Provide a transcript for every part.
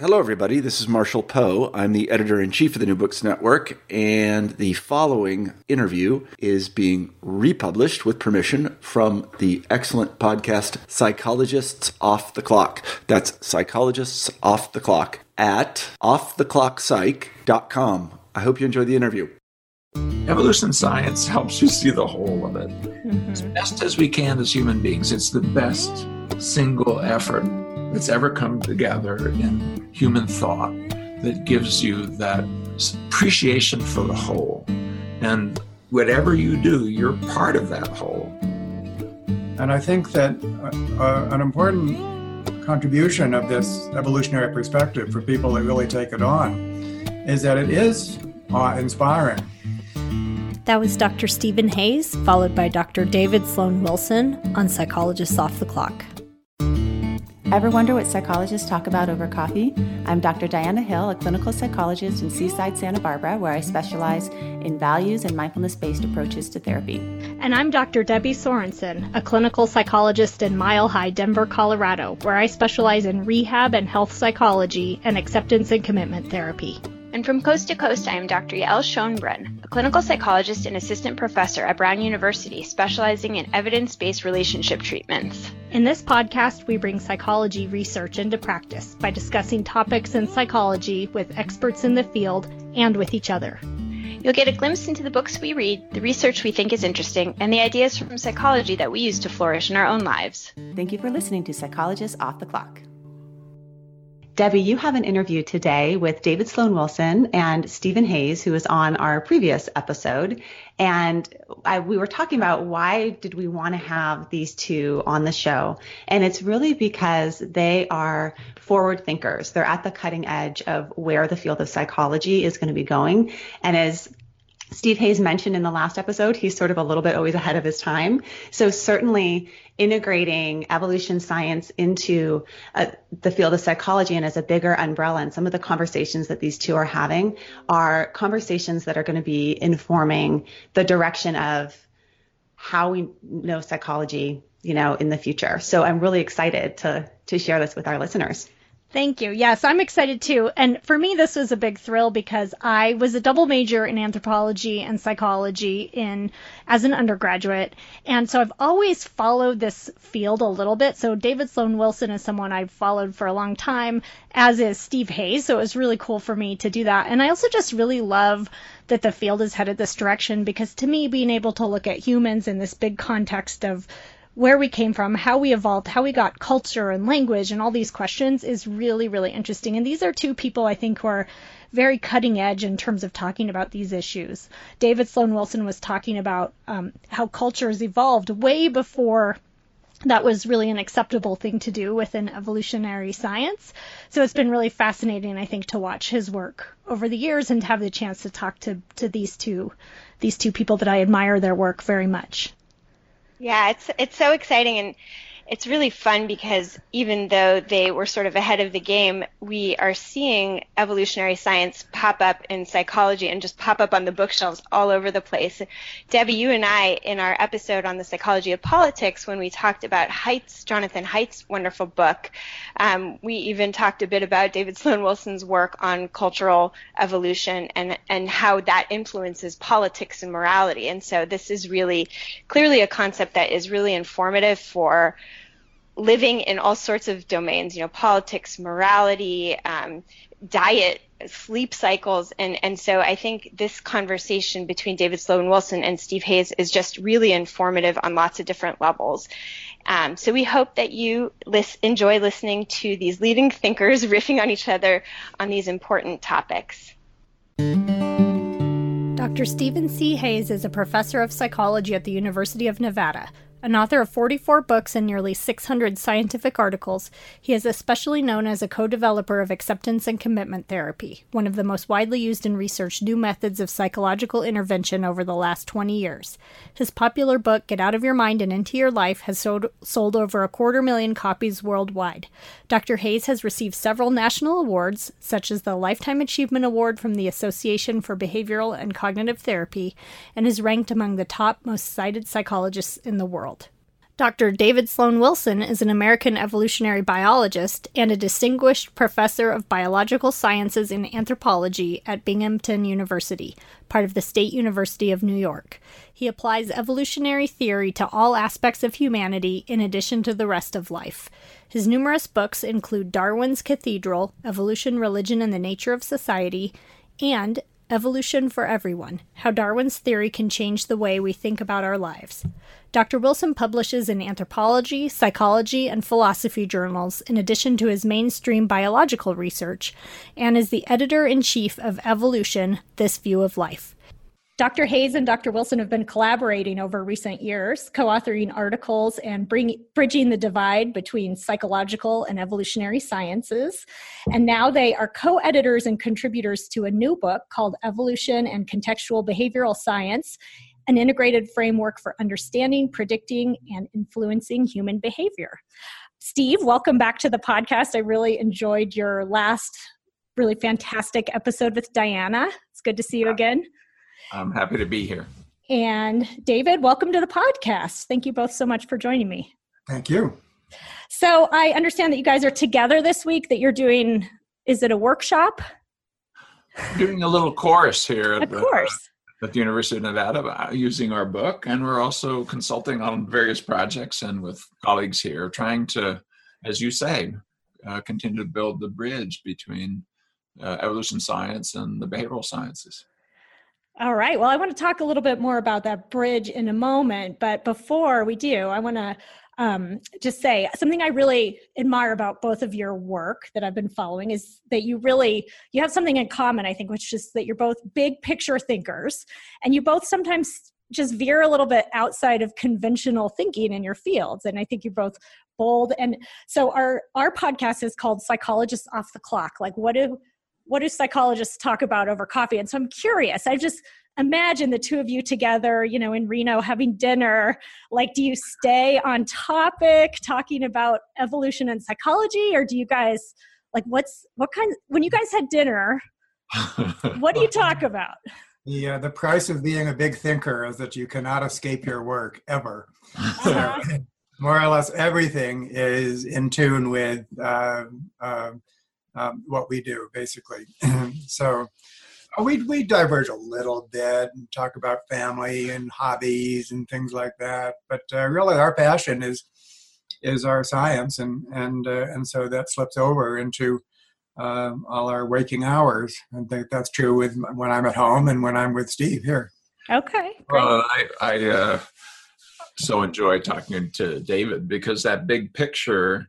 Hello, everybody. This is Marshall Poe. I'm the editor in chief of the New Books Network, and the following interview is being republished with permission from the excellent podcast Psychologists Off the Clock. That's Psychologists Off the Clock at offtheclockpsych.com. I hope you enjoy the interview. Evolution science helps you see the whole of it mm-hmm. as best as we can as human beings. It's the best single effort that's ever come together in human thought that gives you that appreciation for the whole. And whatever you do, you're part of that whole. And I think that uh, uh, an important contribution of this evolutionary perspective for people that really take it on is that it is uh, inspiring. That was Dr. Stephen Hayes, followed by Dr. David Sloan Wilson on Psychologists Off the Clock. Ever wonder what psychologists talk about over coffee? I'm Dr. Diana Hill, a clinical psychologist in Seaside, Santa Barbara, where I specialize in values and mindfulness based approaches to therapy. And I'm Dr. Debbie Sorensen, a clinical psychologist in Mile High, Denver, Colorado, where I specialize in rehab and health psychology and acceptance and commitment therapy. And from coast to coast, I am Dr. Yael Schonbrun, a clinical psychologist and assistant professor at Brown University, specializing in evidence based relationship treatments. In this podcast, we bring psychology research into practice by discussing topics in psychology with experts in the field and with each other. You'll get a glimpse into the books we read, the research we think is interesting, and the ideas from psychology that we use to flourish in our own lives. Thank you for listening to Psychologists Off the Clock. Debbie, you have an interview today with David Sloan Wilson and Stephen Hayes, who was on our previous episode. And I, we were talking about why did we want to have these two on the show? And it's really because they are forward thinkers. They're at the cutting edge of where the field of psychology is going to be going. And as Steve Hayes mentioned in the last episode, he's sort of a little bit always ahead of his time. So certainly integrating evolution science into uh, the field of psychology and as a bigger umbrella and some of the conversations that these two are having are conversations that are going to be informing the direction of how we know psychology, you know, in the future. So I'm really excited to to share this with our listeners. Thank you. Yes, I'm excited too. And for me, this was a big thrill because I was a double major in anthropology and psychology in as an undergraduate, and so I've always followed this field a little bit. So David Sloan Wilson is someone I've followed for a long time, as is Steve Hayes. So it was really cool for me to do that. And I also just really love that the field is headed this direction because to me, being able to look at humans in this big context of where we came from, how we evolved, how we got culture and language and all these questions is really, really interesting. And these are two people I think who are very cutting edge in terms of talking about these issues. David Sloan Wilson was talking about um, how cultures evolved way before that was really an acceptable thing to do within evolutionary science. So it's been really fascinating, I think, to watch his work over the years and to have the chance to talk to, to these two these two people that I admire their work very much. Yeah, it's it's so exciting and it's really fun because even though they were sort of ahead of the game, we are seeing evolutionary science pop up in psychology and just pop up on the bookshelves all over the place. Debbie, you and I, in our episode on the psychology of politics, when we talked about Haidt's, Jonathan Haidt's wonderful book, um, we even talked a bit about David Sloan Wilson's work on cultural evolution and, and how that influences politics and morality. And so this is really clearly a concept that is really informative for living in all sorts of domains, you know, politics, morality, um, diet, sleep cycles. And, and so I think this conversation between David Sloan Wilson and Steve Hayes is just really informative on lots of different levels. Um, so we hope that you lis- enjoy listening to these leading thinkers riffing on each other on these important topics. Dr. Stephen C. Hayes is a professor of psychology at the University of Nevada An author of 44 books and nearly 600 scientific articles, he is especially known as a co developer of acceptance and commitment therapy, one of the most widely used and researched new methods of psychological intervention over the last 20 years. His popular book, Get Out of Your Mind and Into Your Life, has sold, sold over a quarter million copies worldwide. Dr. Hayes has received several national awards, such as the Lifetime Achievement Award from the Association for Behavioral and Cognitive Therapy, and is ranked among the top most cited psychologists in the world world. Dr. David Sloan Wilson is an American evolutionary biologist and a distinguished professor of biological sciences and anthropology at Binghamton University, part of the State University of New York. He applies evolutionary theory to all aspects of humanity in addition to the rest of life. His numerous books include Darwin's Cathedral, Evolution, Religion, and the Nature of Society, and Evolution for Everyone How Darwin's Theory Can Change the Way We Think About Our Lives. Dr. Wilson publishes in anthropology, psychology, and philosophy journals, in addition to his mainstream biological research, and is the editor in chief of Evolution This View of Life. Dr. Hayes and Dr. Wilson have been collaborating over recent years, co authoring articles and bring, bridging the divide between psychological and evolutionary sciences. And now they are co editors and contributors to a new book called Evolution and Contextual Behavioral Science An Integrated Framework for Understanding, Predicting, and Influencing Human Behavior. Steve, welcome back to the podcast. I really enjoyed your last really fantastic episode with Diana. It's good to see you again. I'm happy to be here. And David, welcome to the podcast. Thank you both so much for joining me. Thank you. So I understand that you guys are together this week, that you're doing, is it a workshop? Doing a little course here at, the, course. Uh, at the University of Nevada uh, using our book. And we're also consulting on various projects and with colleagues here, trying to, as you say, uh, continue to build the bridge between uh, evolution science and the behavioral sciences. All right. Well, I want to talk a little bit more about that bridge in a moment. But before we do, I want to um, just say something I really admire about both of your work that I've been following is that you really you have something in common. I think, which is that you're both big picture thinkers, and you both sometimes just veer a little bit outside of conventional thinking in your fields. And I think you're both bold. And so our our podcast is called Psychologists Off the Clock. Like, what do what do psychologists talk about over coffee? And so I'm curious. I just imagine the two of you together, you know, in Reno having dinner. Like, do you stay on topic talking about evolution and psychology, or do you guys like what's what kind? When you guys had dinner, what do you talk about? Uh, the price of being a big thinker is that you cannot escape your work ever. Uh-huh. So, more or less everything is in tune with. Uh, uh, um, what we do basically. so uh, we we diverge a little bit and talk about family and hobbies and things like that. But uh, really, our passion is is our science, and and uh, and so that slips over into uh, all our waking hours. I think that's true with when I'm at home and when I'm with Steve here. Okay. Great. Well, I, I uh, so enjoy talking to David because that big picture it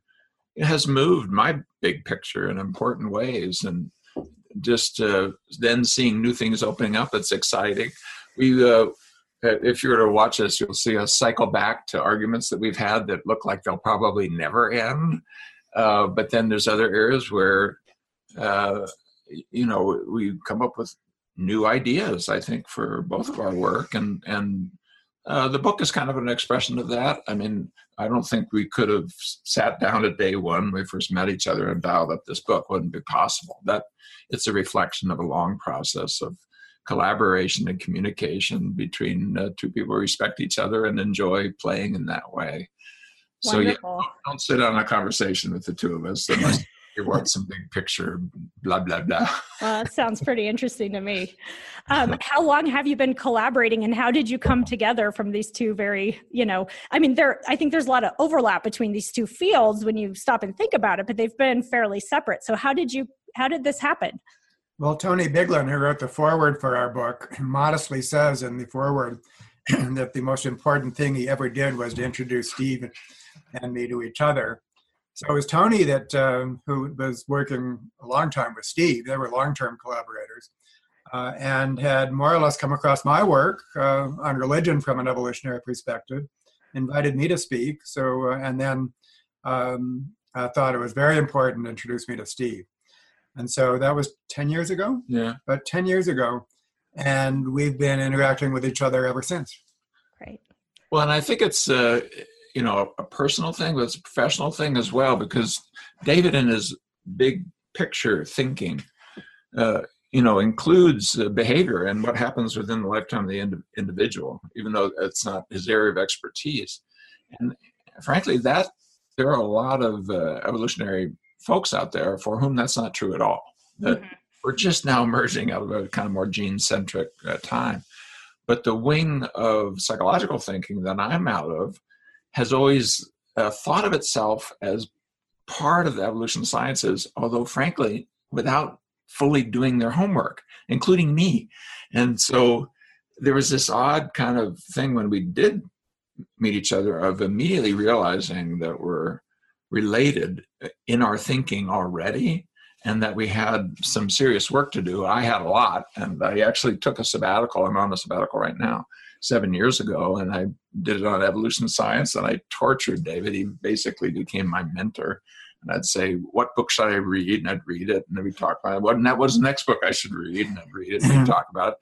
has moved my big picture in important ways and just uh, then seeing new things opening up it's exciting. We uh, if you were to watch us you'll see us cycle back to arguments that we've had that look like they'll probably never end. Uh, but then there's other areas where uh, you know we come up with new ideas i think for both of our work and and uh, the book is kind of an expression of that. I mean, I don't think we could have sat down at day one when we first met each other and dialed up this book. Wouldn't be possible. That it's a reflection of a long process of collaboration and communication between uh, two people who respect each other and enjoy playing in that way. Wonderful. So yeah, don't, sit on a conversation with the two of us unless you want some big picture, blah blah blah. Well, that sounds pretty interesting to me. Um, how long have you been collaborating, and how did you come together from these two very, you know, I mean, there. I think there's a lot of overlap between these two fields when you stop and think about it, but they've been fairly separate. So, how did you? How did this happen? Well, Tony Biglan, who wrote the foreword for our book, modestly says in the foreword that the most important thing he ever did was to introduce Steve and me to each other. So it was Tony that um, who was working a long time with Steve. They were long-term collaborators, uh, and had more or less come across my work uh, on religion from an evolutionary perspective, invited me to speak. So, uh, and then um, I thought it was very important to introduce me to Steve. And so that was 10 years ago. Yeah. About 10 years ago. And we've been interacting with each other ever since. Great. Well, and I think it's, uh, you know, a personal thing, but it's a professional thing as well, because David in his big picture thinking, uh, you know, includes uh, behavior and what happens within the lifetime of the ind- individual, even though it's not his area of expertise. And frankly, that there are a lot of uh, evolutionary folks out there for whom that's not true at all. That mm-hmm. we're just now emerging out of a kind of more gene-centric uh, time. But the wing of psychological thinking that I'm out of has always uh, thought of itself as part of the evolution sciences, although frankly, without fully doing their homework, including me. And so there was this odd kind of thing when we did meet each other of immediately realizing that we're related in our thinking already and that we had some serious work to do. I had a lot, and I actually took a sabbatical. I'm on a sabbatical right now, seven years ago, and I did it on evolution science, and I tortured David. He basically became my mentor. And I'd say, What book should I read? And I'd read it, and then we'd talk about it. And that was the next book I should read, and I'd read it, and we'd talk about it.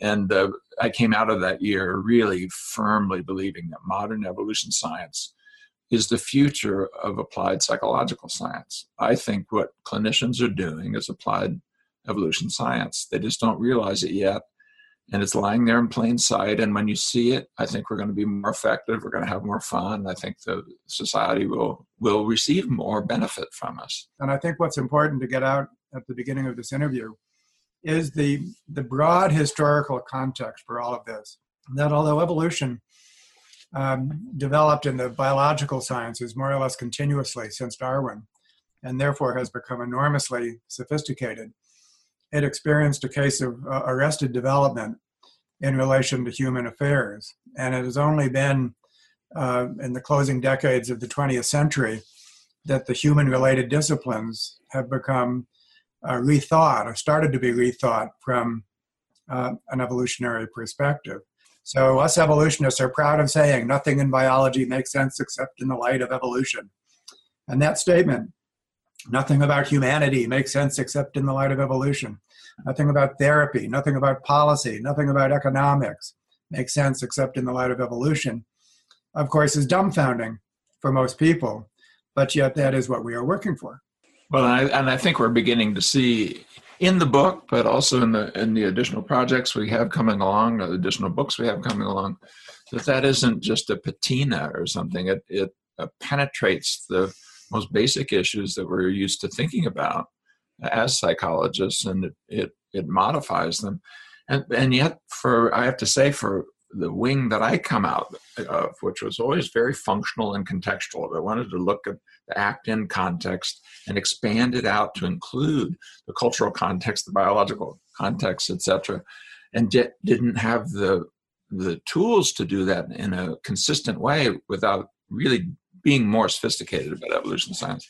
And uh, I came out of that year really firmly believing that modern evolution science is the future of applied psychological science. I think what clinicians are doing is applied evolution science. They just don't realize it yet. And it's lying there in plain sight. And when you see it, I think we're going to be more effective. We're going to have more fun. I think the society will will receive more benefit from us. And I think what's important to get out at the beginning of this interview is the the broad historical context for all of this. That although evolution um, developed in the biological sciences more or less continuously since Darwin, and therefore has become enormously sophisticated. It experienced a case of uh, arrested development in relation to human affairs, and it has only been uh, in the closing decades of the 20th century that the human related disciplines have become uh, rethought or started to be rethought from uh, an evolutionary perspective. So, us evolutionists are proud of saying nothing in biology makes sense except in the light of evolution. And that statement, nothing about humanity makes sense except in the light of evolution. Nothing about therapy, nothing about policy, nothing about economics makes sense except in the light of evolution, of course, is dumbfounding for most people, but yet that is what we are working for. Well, and I, and I think we're beginning to see in the book, but also in the in the additional projects we have coming along, the additional books we have coming along, that that isn't just a patina or something. It it uh, penetrates the most basic issues that we're used to thinking about as psychologists, and it it, it modifies them. And and yet, for I have to say, for the wing that I come out of, which was always very functional and contextual. I wanted to look at the act in context and expand it out to include the cultural context, the biological context, etc., and di- didn't have the the tools to do that in a consistent way without really being more sophisticated about evolution science.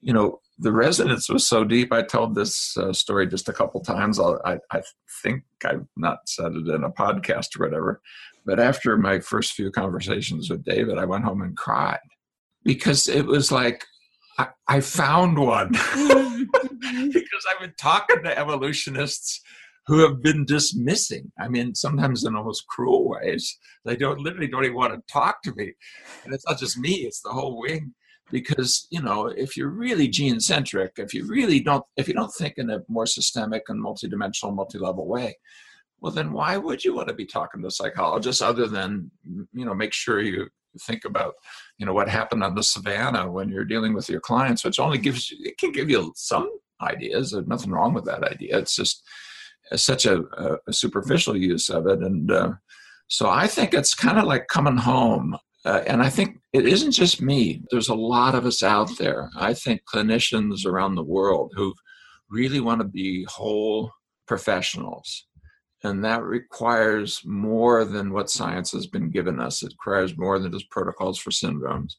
You know, the resonance was so deep. I told this uh, story just a couple times. I, I think I've not said it in a podcast or whatever. But after my first few conversations with David, I went home and cried because it was like I, I found one because I've been talking to evolutionists who have been dismissing. I mean, sometimes in almost cruel ways. They don't literally don't even want to talk to me. And it's not just me, it's the whole wing. Because, you know, if you're really gene centric, if you really don't if you don't think in a more systemic and multidimensional, multi-level way, well then why would you want to be talking to psychologists other than, you know, make sure you think about you know what happened on the savannah when you're dealing with your clients which only gives you it can give you some ideas there's nothing wrong with that idea it's just such a, a, superficial use of it and uh, so i think it's kind of like coming home uh, and i think it isn't just me there's a lot of us out there i think clinicians around the world who really want to be whole professionals and that requires more than what science has been given us. It requires more than just protocols for syndromes.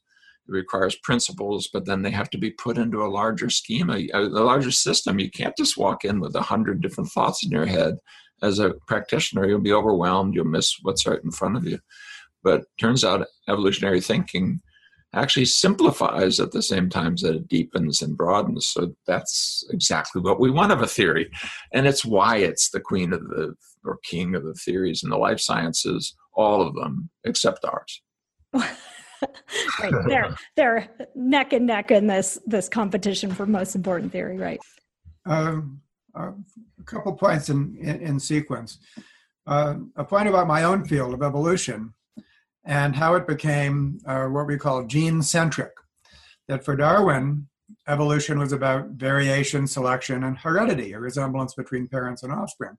It requires principles, but then they have to be put into a larger schema, a larger system. You can't just walk in with a hundred different thoughts in your head. As a practitioner, you'll be overwhelmed. You'll miss what's right in front of you. But turns out evolutionary thinking actually simplifies at the same time that it deepens and broadens. So that's exactly what we want of a theory. And it's why it's the queen of the or king of the theories in the life sciences, all of them except ours. right. They're they're neck and neck in this this competition for most important theory, right? Um, uh, a couple points in, in, in sequence. Uh, a point about my own field of evolution and how it became uh, what we call gene centric. That for Darwin, evolution was about variation, selection, and heredity, a resemblance between parents and offspring.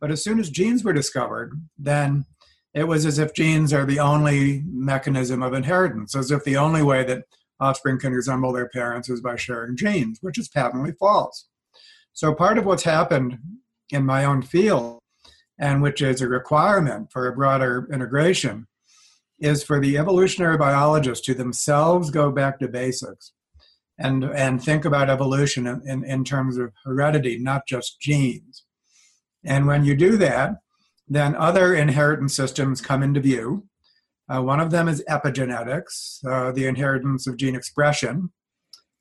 But as soon as genes were discovered, then it was as if genes are the only mechanism of inheritance, as if the only way that offspring can resemble their parents is by sharing genes, which is patently false. So, part of what's happened in my own field, and which is a requirement for a broader integration, is for the evolutionary biologists to themselves go back to basics and, and think about evolution in, in, in terms of heredity, not just genes. And when you do that, then other inheritance systems come into view. Uh, one of them is epigenetics, uh, the inheritance of gene expression,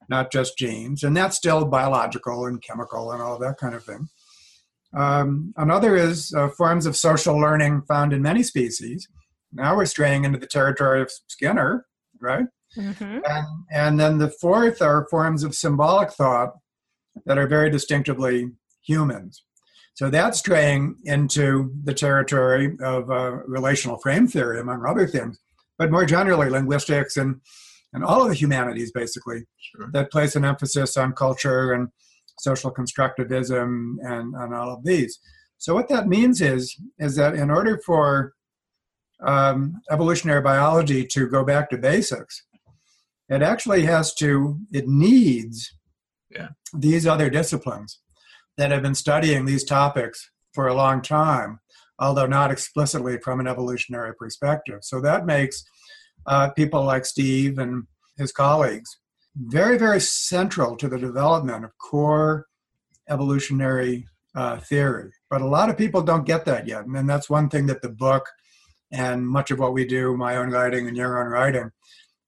not just genes, and that's still biological and chemical and all that kind of thing. Um, another is uh, forms of social learning found in many species. Now we're straying into the territory of Skinner, right? Mm-hmm. And, and then the fourth are forms of symbolic thought that are very distinctively humans. So that's straying into the territory of uh, relational frame theory, among other things, but more generally, linguistics and, and all of the humanities, basically, sure. that place an emphasis on culture and social constructivism and, and all of these. So what that means is, is that in order for um, evolutionary biology to go back to basics, it actually has to, it needs yeah. these other disciplines that have been studying these topics for a long time, although not explicitly from an evolutionary perspective. So that makes uh, people like Steve and his colleagues very, very central to the development of core evolutionary uh, theory. But a lot of people don't get that yet. And that's one thing that the book and much of what we do, my own writing and your own writing,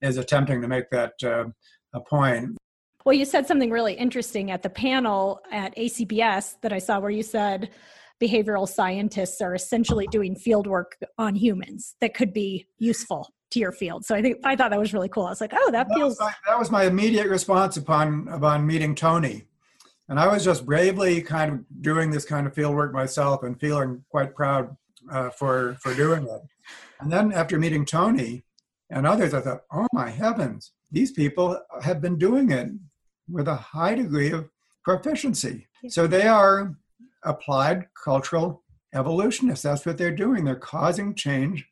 is attempting to make that uh, a point. Well, you said something really interesting at the panel at ACBS that I saw where you said behavioral scientists are essentially doing field work on humans that could be useful to your field. So I think I thought that was really cool. I was like, oh, that, that feels was my, that was my immediate response upon upon meeting Tony. And I was just bravely kind of doing this kind of field work myself and feeling quite proud uh, for for doing it. And then after meeting Tony and others, I thought, oh my heavens, these people have been doing it with a high degree of proficiency. So they are applied cultural evolutionists. That's what they're doing. They're causing change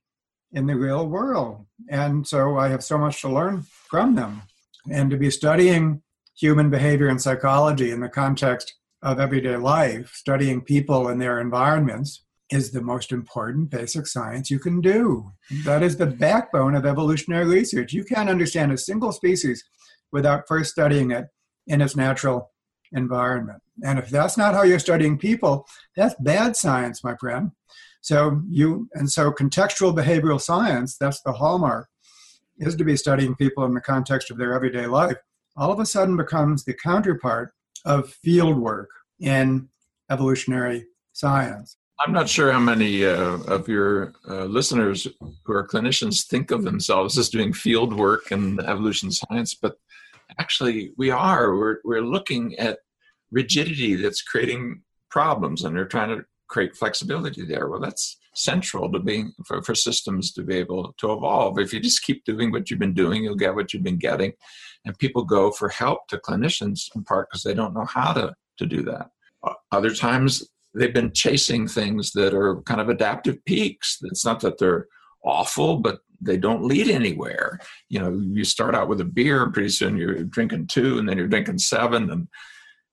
in the real world. And so I have so much to learn from them. And to be studying human behavior and psychology in the context of everyday life, studying people and their environments, is the most important basic science you can do. That is the backbone of evolutionary research. You can't understand a single species without first studying it in its natural environment. And if that's not how you're studying people, that's bad science, my friend. So you and so contextual behavioral science, that's the hallmark, is to be studying people in the context of their everyday life. All of a sudden becomes the counterpart of field work in evolutionary science. I'm not sure how many uh, of your uh, listeners who are clinicians think of themselves as doing field work in evolution science, but actually we are. We're, we're looking at rigidity that's creating problems and they're trying to create flexibility there. Well that's central to being for, for systems to be able to evolve. If you just keep doing what you've been doing you'll get what you've been getting. And people go for help to clinicians in part because they don't know how to to do that. Other times they've been chasing things that are kind of adaptive peaks. It's not that they're awful but they don't lead anywhere. You know, you start out with a beer, pretty soon you're drinking two, and then you're drinking seven, and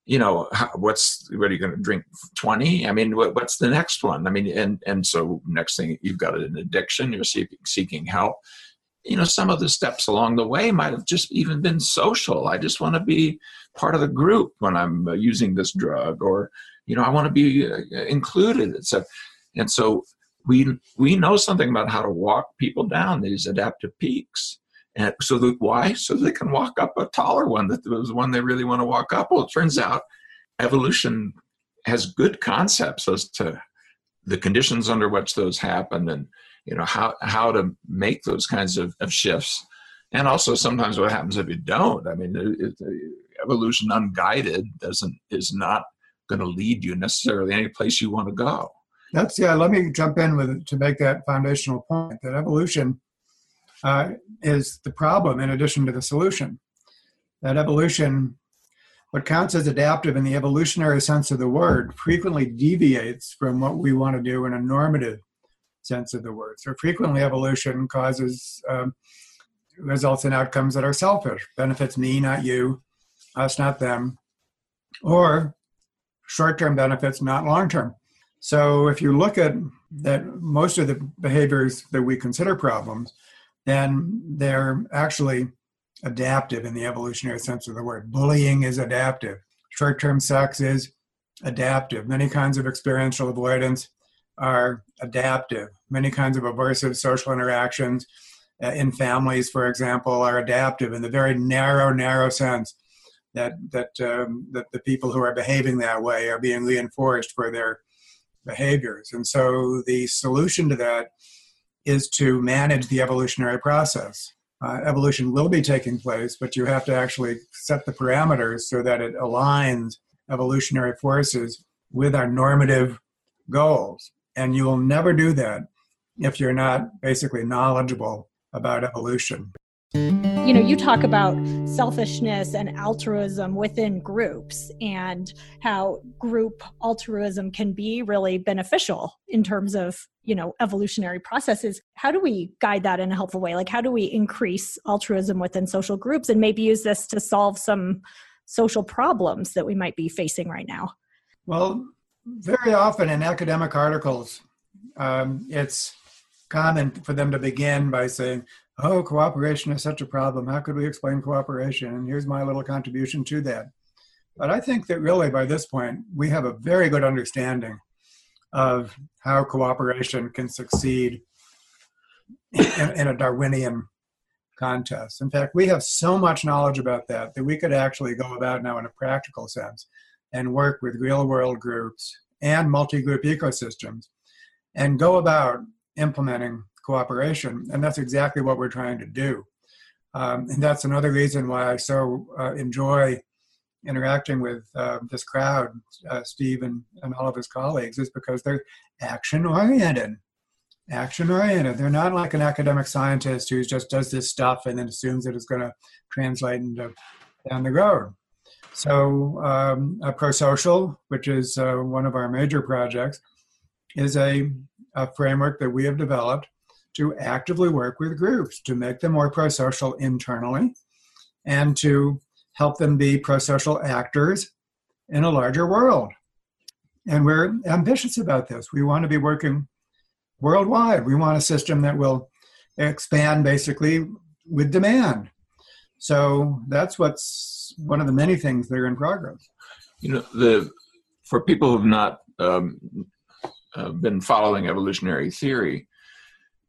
you know, what's what are you going to drink? Twenty? I mean, what, what's the next one? I mean, and and so next thing you've got an addiction. You're seeking seeking help. You know, some of the steps along the way might have just even been social. I just want to be part of the group when I'm using this drug, or you know, I want to be uh, included. So, and so we we know something about how to walk people down these adaptive peaks. And so the, why? So they can walk up a taller one that was one they really want to walk up. Well, it turns out evolution has good concepts as to the conditions under which those happen and you know how how to make those kinds of, of shifts and also sometimes what happens if you don't i mean it, it, evolution unguided doesn't is not going to lead you necessarily any place you want to go that's yeah let me jump in with to make that foundational point that evolution uh, is the problem in addition to the solution that evolution what counts as adaptive in the evolutionary sense of the word frequently deviates from what we want to do in a normative sense of the word. So frequently, evolution causes um, results in outcomes that are selfish, benefits me, not you, us, not them, or short-term benefits, not long-term. So if you look at that, most of the behaviors that we consider problems, then they're actually adaptive in the evolutionary sense of the word. Bullying is adaptive. Short term sex is adaptive. Many kinds of experiential avoidance are adaptive. Many kinds of aversive social interactions uh, in families, for example, are adaptive in the very narrow, narrow sense that that um, that the people who are behaving that way are being reinforced for their behaviors. And so the solution to that is to manage the evolutionary process uh, evolution will be taking place, but you have to actually set the parameters so that it aligns evolutionary forces with our normative goals. And you will never do that if you're not basically knowledgeable about evolution. You know, you talk about selfishness and altruism within groups and how group altruism can be really beneficial in terms of, you know, evolutionary processes. How do we guide that in a helpful way? Like, how do we increase altruism within social groups and maybe use this to solve some social problems that we might be facing right now? Well, very often in academic articles, um, it's common for them to begin by saying, oh, cooperation is such a problem. How could we explain cooperation? And here's my little contribution to that. But I think that really by this point, we have a very good understanding of how cooperation can succeed in, in a Darwinian contest. In fact, we have so much knowledge about that that we could actually go about now in a practical sense and work with real world groups and multi group ecosystems and go about implementing cooperation. And that's exactly what we're trying to do. Um, and that's another reason why I so uh, enjoy interacting with uh, this crowd, uh, Steve and, and all of his colleagues, is because they're action oriented. Action oriented. They're not like an academic scientist who just does this stuff and then assumes that it's going to translate into down the road. So, um, Pro Social, which is uh, one of our major projects, is a, a framework that we have developed to actively work with groups to make them more pro-social internally and to help them be pro-social actors in a larger world. And we're ambitious about this. We want to be working worldwide. We want a system that will expand basically with demand. So that's what's one of the many things that are in progress. You know, the for people who've not um, uh, been following evolutionary theory,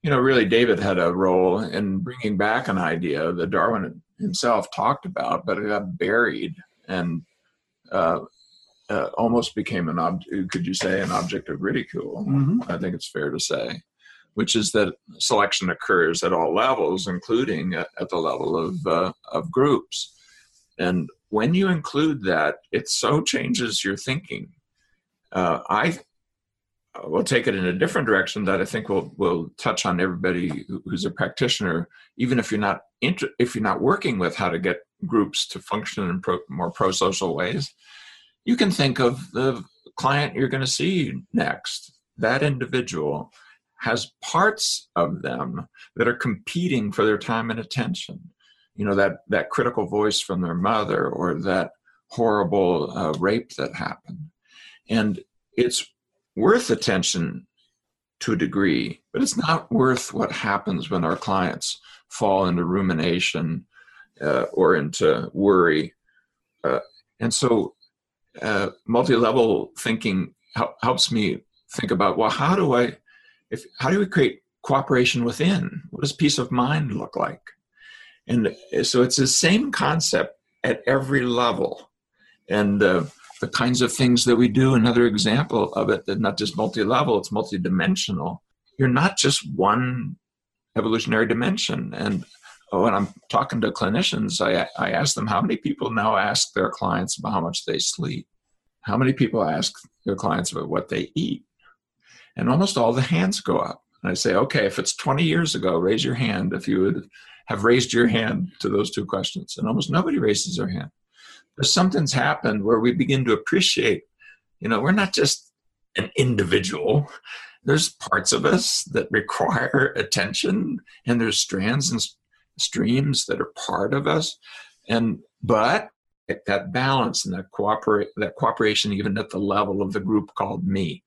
you know, really David had a role in bringing back an idea that Darwin himself talked about, but it got buried and uh, uh, almost became an object, could you say, an object of ridicule. Mm-hmm. I think it's fair to say, which is that selection occurs at all levels, including at, at the level of, uh, of groups. And when you include that, it so changes your thinking. Uh, I we'll take it in a different direction that I think will will touch on everybody who's a practitioner, even if you're not inter- if you're not working with how to get groups to function in pro- more pro-social ways. You can think of the client you're going to see next. That individual has parts of them that are competing for their time and attention. You know that that critical voice from their mother or that horrible uh, rape that happened, and it's worth attention to a degree, but it's not worth what happens when our clients fall into rumination uh, or into worry. Uh, and so, uh, multi level thinking help, helps me think about well, how do I if how do we create cooperation within? What does peace of mind look like? And so it's the same concept at every level. And uh, the kinds of things that we do, another example of it, that not just multi level, it's multidimensional. You're not just one evolutionary dimension. And oh, when I'm talking to clinicians, I, I ask them how many people now ask their clients about how much they sleep. How many people ask their clients about what they eat? And almost all the hands go up. And I say, okay, if it's 20 years ago, raise your hand if you would have raised your hand to those two questions. And almost nobody raises their hand. Something's happened where we begin to appreciate, you know, we're not just an individual. There's parts of us that require attention, and there's strands and streams that are part of us. And but that balance and that cooperate that cooperation even at the level of the group called me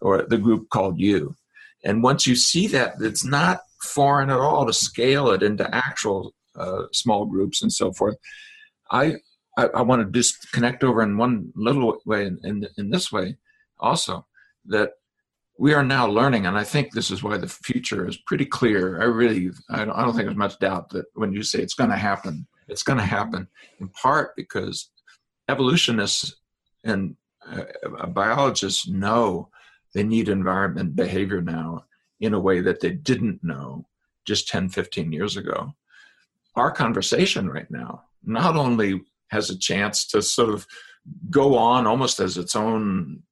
or the group called you. And once you see that, it's not foreign at all to scale it into actual uh, small groups and so forth. I, I, I want to just connect over in one little way, in, in, in this way also, that we are now learning, and I think this is why the future is pretty clear. I really, I don't, I don't think there's much doubt that when you say it's going to happen, it's going to happen in part because evolutionists and uh, biologists know they need environment behavior now in a way that they didn't know just 10, 15 years ago. Our conversation right now not only has a chance to sort of go on almost as its own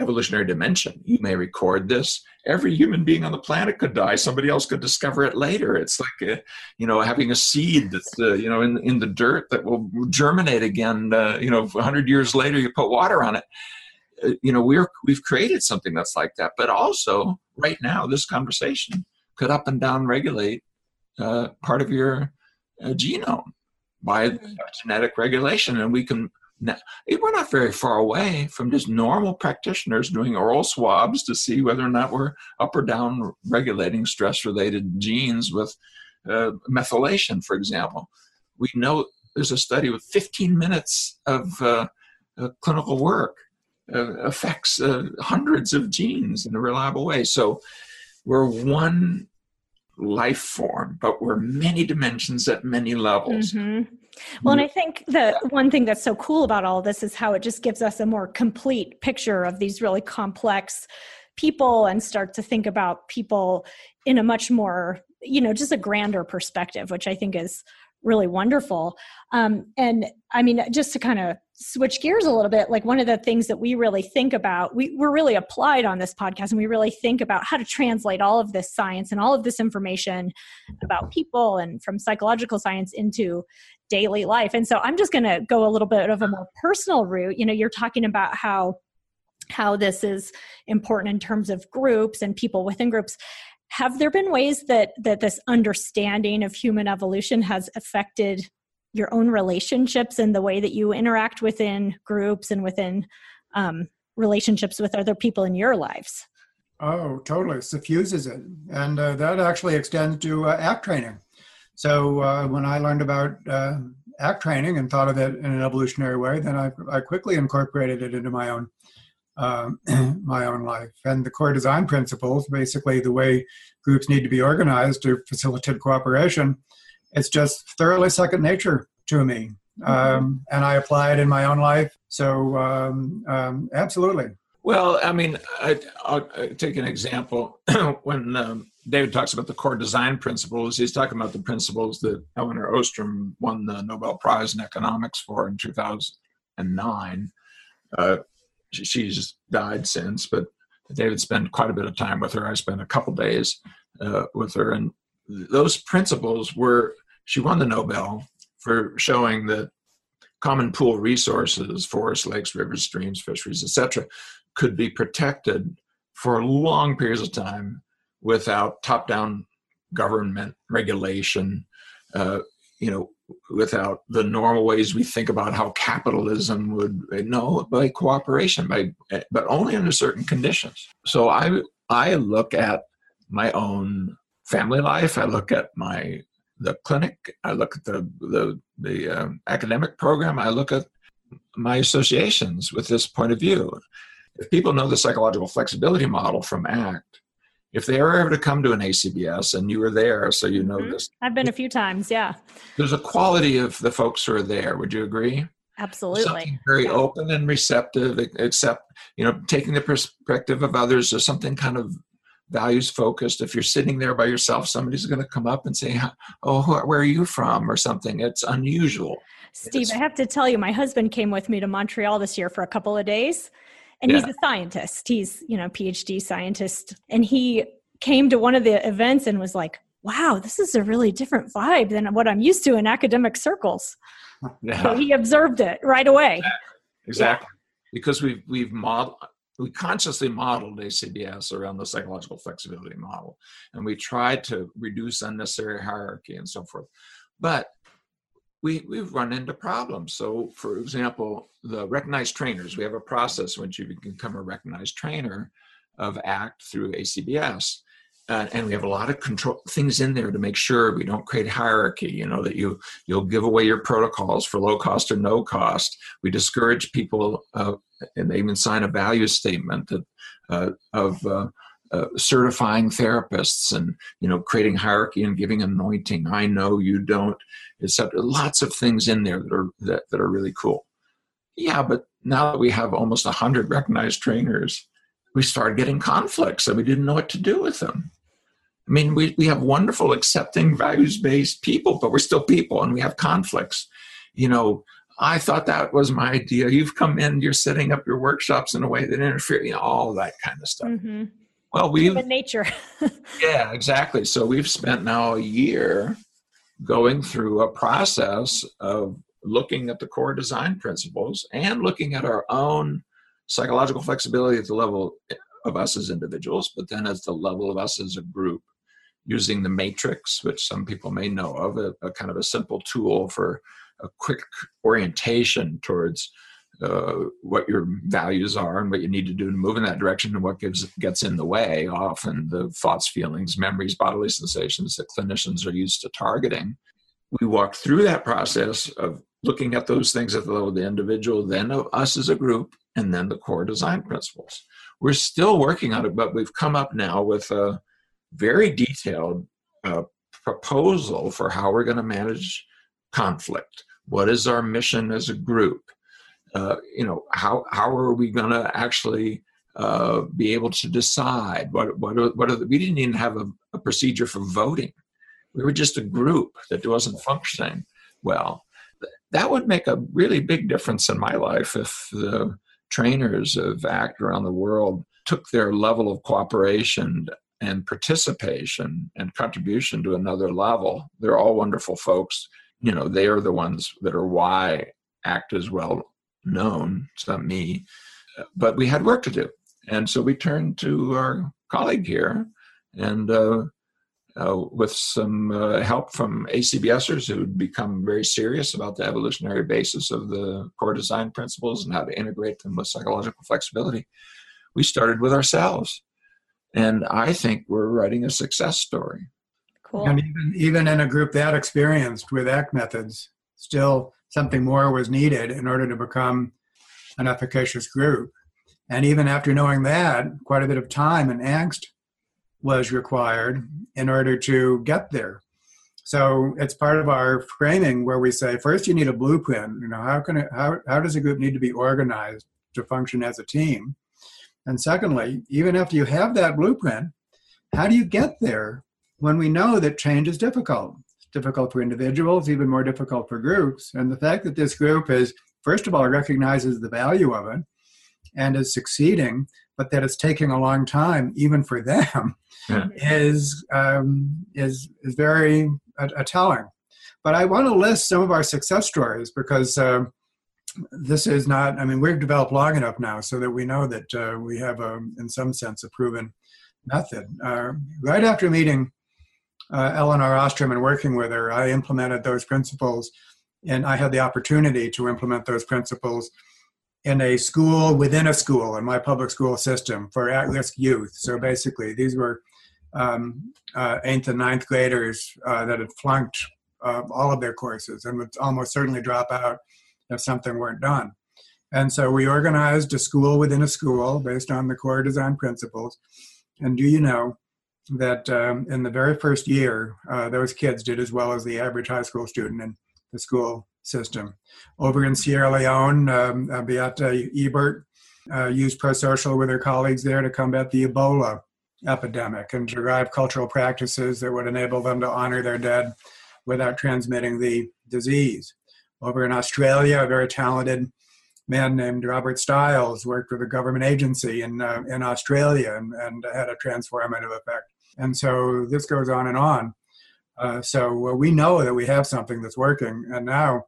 evolutionary dimension. You may record this. Every human being on the planet could die. Somebody else could discover it later. It's like, a, you know, having a seed that's, uh, you know, in, in the dirt that will germinate again. Uh, you know, 100 years later, you put water on it. Uh, you know, we're, we've created something that's like that. But also, right now, this conversation could up and down regulate uh, part of your uh, genome by mm-hmm. genetic regulation. And we can now, we're not very far away from just normal practitioners doing oral swabs to see whether or not we're up or down regulating stress related genes with uh, methylation, for example. We know there's a study with 15 minutes of uh, uh, clinical work uh, affects uh, hundreds of genes in a reliable way. So we're one life form, but we're many dimensions at many levels. Mm-hmm. Well, and I think the one thing that's so cool about all this is how it just gives us a more complete picture of these really complex people and start to think about people in a much more, you know, just a grander perspective, which I think is really wonderful. Um, and I mean, just to kind of switch gears a little bit, like one of the things that we really think about, we, we're really applied on this podcast, and we really think about how to translate all of this science and all of this information about people and from psychological science into daily life. And so I'm just going to go a little bit of a more personal route. You know, you're talking about how how this is important in terms of groups and people within groups have there been ways that that this understanding of human evolution has affected your own relationships and the way that you interact within groups and within um, relationships with other people in your lives. Oh, totally. Suffuses it. And uh, that actually extends to uh, ACT training. So uh, when I learned about uh, ACT training and thought of it in an evolutionary way, then I, I quickly incorporated it into my own um, my own life. And the core design principles, basically the way groups need to be organized to facilitate cooperation, it's just thoroughly second nature to me. Mm-hmm. Um, and I apply it in my own life. So, um, um, absolutely. Well, I mean, I, will take an example. when um, David talks about the core design principles, he's talking about the principles that Elinor Ostrom won the Nobel Prize in economics for in 2009. Uh, she, she's died since, but David spent quite a bit of time with her. I spent a couple days uh, with her, and those principles were she won the Nobel for showing that common pool resources, forests, lakes, rivers, streams, fisheries, etc., could be protected for long periods of time without top-down government regulation, uh, you know, without the normal ways we think about how capitalism would no by cooperation by but only under certain conditions so i i look at my own family life i look at my the clinic i look at the the the um, academic program i look at my associations with this point of view if people know the psychological flexibility model from act if they are ever to come to an ACBS and you were there, so you know mm-hmm. this. I've been a few times, yeah. There's a quality of the folks who are there. Would you agree? Absolutely. Something very yeah. open and receptive, except, you know, taking the perspective of others or something kind of values focused. If you're sitting there by yourself, somebody's going to come up and say, Oh, where are you from? or something. It's unusual. Steve, it's, I have to tell you, my husband came with me to Montreal this year for a couple of days and yeah. he's a scientist. He's, you know, PhD scientist. And he came to one of the events and was like, wow, this is a really different vibe than what I'm used to in academic circles. Yeah. So he observed it right away. Exactly. Yeah. Because we've, we've modeled, we consciously modeled ACBS around the psychological flexibility model. And we tried to reduce unnecessary hierarchy and so forth. But we, we've run into problems. So, for example, the recognized trainers, we have a process once you become a recognized trainer of ACT through ACBS. Uh, and we have a lot of control things in there to make sure we don't create hierarchy you know that you you'll give away your protocols for low cost or no cost. We discourage people uh, and they even sign a value statement that, uh, of uh, uh, certifying therapists and you know creating hierarchy and giving anointing. I know you don't except lots of things in there that are that, that are really cool. Yeah but now that we have almost 100 recognized trainers we started getting conflicts and we didn't know what to do with them i mean we, we have wonderful accepting values-based people but we're still people and we have conflicts you know I thought that was my idea. You've come in, you're setting up your workshops in a way that interfere, you know, all that kind of stuff. Mm-hmm. Well, we human nature. yeah, exactly. So we've spent now a year going through a process of looking at the core design principles and looking at our own psychological flexibility at the level of us as individuals, but then at the level of us as a group, using the matrix, which some people may know of, a, a kind of a simple tool for a quick orientation towards uh, what your values are and what you need to do to move in that direction and what gives gets in the way often the thoughts feelings memories bodily sensations that clinicians are used to targeting. We walk through that process of looking at those things at the level of the individual then of us as a group and then the core design principles. We're still working on it but we've come up now with a very detailed uh, proposal for how we're going to manage conflict what is our mission as a group uh, you know, how how are we going to actually uh, be able to decide what what are, what are the, we didn't even have a, a, procedure for voting. We were just a group that wasn't functioning well. That would make a really big difference in my life if the trainers of ACT around the world took their level of cooperation and participation and contribution to another level. They're all wonderful folks. You know, they are the ones that are why ACT is well known. It's not me, but we had work to do, and so we turned to our colleague here, and uh, uh, with some uh, help from ACBSers who'd become very serious about the evolutionary basis of the core design principles and how to integrate them with psychological flexibility, we started with ourselves. And I think we're writing a success story. Cool. And even, even in a group that experienced with ACT methods, still something more was needed in order to become an efficacious group. And even after knowing that, quite a bit of time and angst was required in order to get there. So it's part of our framing where we say, first you need a blueprint. You know, how can it, how how does a group need to be organized to function as a team? And secondly, even after you have that blueprint, how do you get there when we know that change is difficult? difficult for individuals, even more difficult for groups. And the fact that this group is, first of all, recognizes the value of it and is succeeding, but that it's taking a long time, even for them, yeah. is um, is is very uh, telling. But I want to list some of our success stories because. Uh, this is not, I mean, we've developed long enough now so that we know that uh, we have, a, in some sense, a proven method. Uh, right after meeting uh, Elinor Ostrom and working with her, I implemented those principles, and I had the opportunity to implement those principles in a school within a school in my public school system for at-risk youth. So basically, these were um, uh, eighth and ninth graders uh, that had flunked uh, all of their courses and would almost certainly drop out if something weren't done. And so we organized a school within a school based on the core design principles. And do you know, that um, in the very first year, uh, those kids did as well as the average high school student in the school system. Over in Sierra Leone, um, Beate Ebert uh, used prosocial with her colleagues there to combat the Ebola epidemic and derive cultural practices that would enable them to honor their dead without transmitting the disease. Over in Australia, a very talented man named Robert Styles worked with a government agency in, uh, in Australia and, and had a transformative effect. And so this goes on and on. Uh, so we know that we have something that's working, and now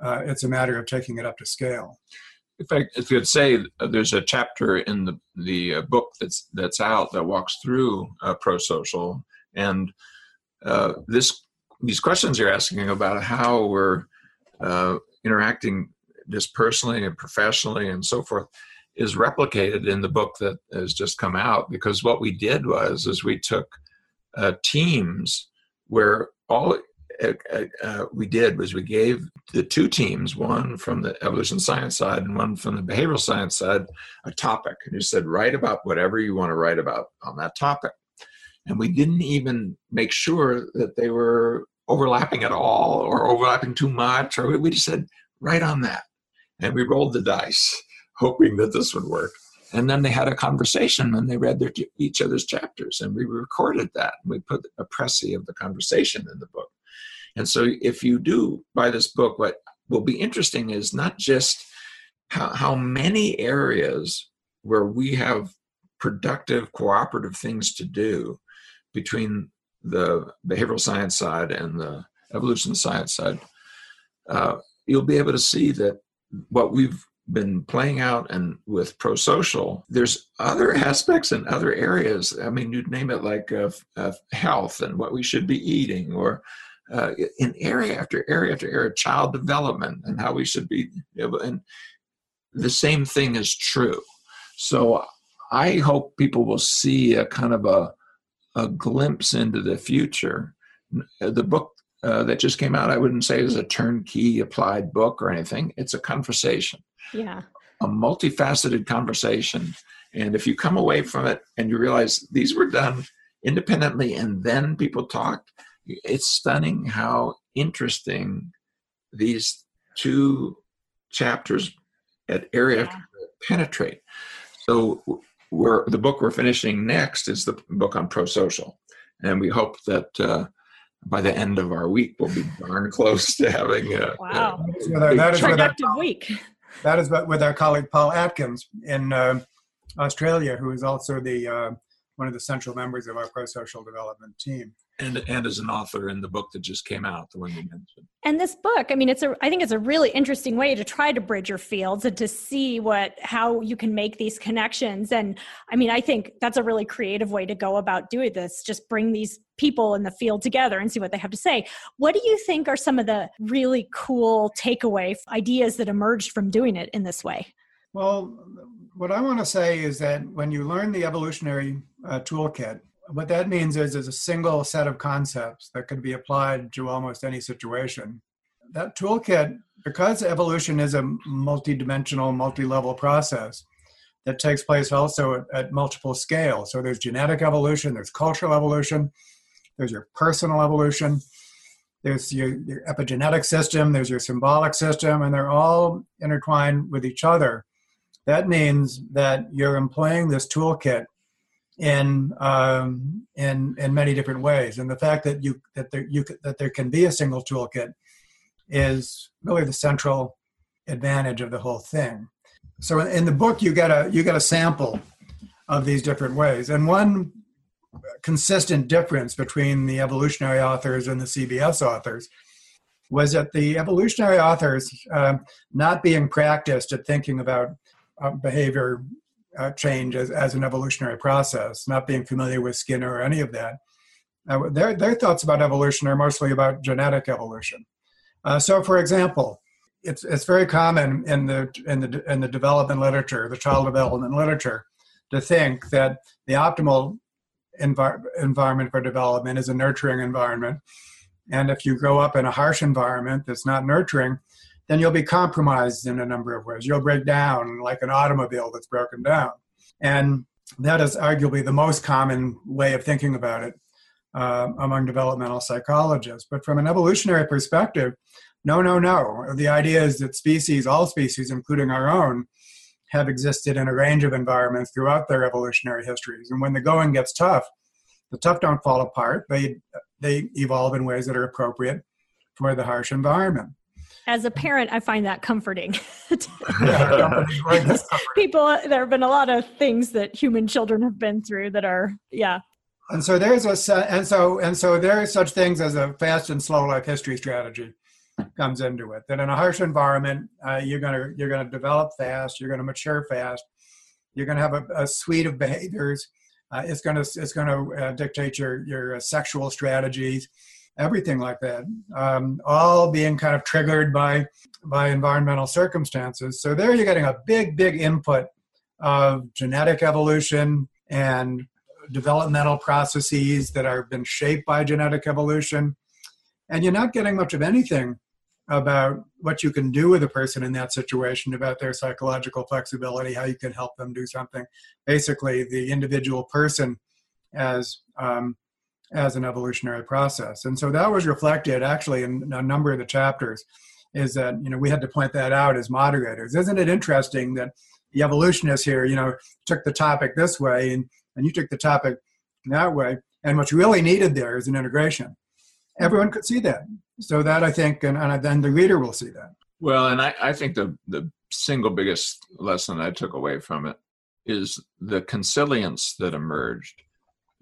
uh, it's a matter of taking it up to scale. In fact, if you'd say uh, there's a chapter in the the uh, book that's that's out that walks through uh, pro-social and this these questions you're asking about how we're uh, interacting just personally and professionally and so forth is replicated in the book that has just come out because what we did was is we took uh, teams where all uh, uh, uh, we did was we gave the two teams, one from the evolution science side and one from the behavioral science side, a topic. And you said, write about whatever you want to write about on that topic. And we didn't even make sure that they were overlapping at all or overlapping too much, or we just said, write on that. And we rolled the dice, hoping that this would work. And then they had a conversation and they read their, each other's chapters, and we recorded that. And we put a précis of the conversation in the book. And so, if you do buy this book, what will be interesting is not just how, how many areas where we have productive, cooperative things to do between the behavioral science side and the evolution science side. Uh, you'll be able to see that what we've been playing out and with pro-social there's other aspects and other areas i mean you'd name it like uh, health and what we should be eating or uh, in area after area after area, child development and how we should be and the same thing is true. So I hope people will see a kind of a, a glimpse into the future. The book uh, that just came out, I wouldn't say is a turnkey applied book or anything. It's a conversation. Yeah. A multifaceted conversation. And if you come away from it and you realize these were done independently and then people talked, it's stunning how interesting these two chapters at area yeah. penetrate. So we're the book we're finishing next is the book on pro-social, and we hope that uh, by the end of our week we'll be darn close to having a, wow. A, a that is productive our, week. That is with our colleague Paul Atkins in uh, Australia, who is also the uh, one of the central members of our pro-social development team and and as an author in the book that just came out the one you mentioned. And this book i mean it's a i think it's a really interesting way to try to bridge your fields and to see what how you can make these connections. And i mean i think that's a really creative way to go about doing this just bring these people in the field together and see what they have to say. What do you think are some of the really cool takeaway ideas that emerged from doing it in this way? Well what i want to say is that when you learn the evolutionary uh, toolkit what that means is is a single set of concepts that can be applied to almost any situation. That toolkit, because evolution is a multi-dimensional, multi-level process that takes place also at, at multiple scales. So there's genetic evolution, there's cultural evolution, there's your personal evolution, there's your, your epigenetic system, there's your symbolic system, and they're all intertwined with each other. That means that you're employing this toolkit in um, in in many different ways. And the fact that you that there you that there can be a single toolkit is really the central advantage of the whole thing. So in the book, you get a you get a sample of these different ways, and one consistent difference between the evolutionary authors and the CBS authors was that the evolutionary authors uh, not being practiced at thinking about uh, behavior uh, change as, as an evolutionary process, not being familiar with Skinner or any of that. Uh, their, their thoughts about evolution are mostly about genetic evolution. Uh, so, for example, it's, it's very common in the, in, the, in the development literature, the child development literature, to think that the optimal envir- environment for development is a nurturing environment. And if you grow up in a harsh environment that's not nurturing, then you'll be compromised in a number of ways. You'll break down like an automobile that's broken down. And that is arguably the most common way of thinking about it uh, among developmental psychologists. But from an evolutionary perspective, no, no, no. The idea is that species, all species, including our own, have existed in a range of environments throughout their evolutionary histories. And when the going gets tough, the tough don't fall apart. They they evolve in ways that are appropriate for the harsh environment. As a parent, I find that comforting. People, there have been a lot of things that human children have been through that are, yeah. And so there's a and so and so there are such things as a fast and slow life history strategy comes into it. That in a harsh environment, uh, you're gonna you're gonna develop fast, you're gonna mature fast, you're gonna have a, a suite of behaviors. Uh, it's gonna it's gonna uh, dictate your your uh, sexual strategies, everything like that. Um, all being kind of triggered by by environmental circumstances. So there, you're getting a big big input of genetic evolution and developmental processes that are been shaped by genetic evolution and you're not getting much of anything about what you can do with a person in that situation, about their psychological flexibility, how you can help them do something. Basically, the individual person as um, as an evolutionary process, and so that was reflected actually in a number of the chapters. Is that you know we had to point that out as moderators. Isn't it interesting that the evolutionists here, you know, took the topic this way and and you took the topic that way, and what's really needed there is an integration everyone could see that. So that I think, and, and then the reader will see that. Well, and I, I think the the single biggest lesson I took away from it is the consilience that emerged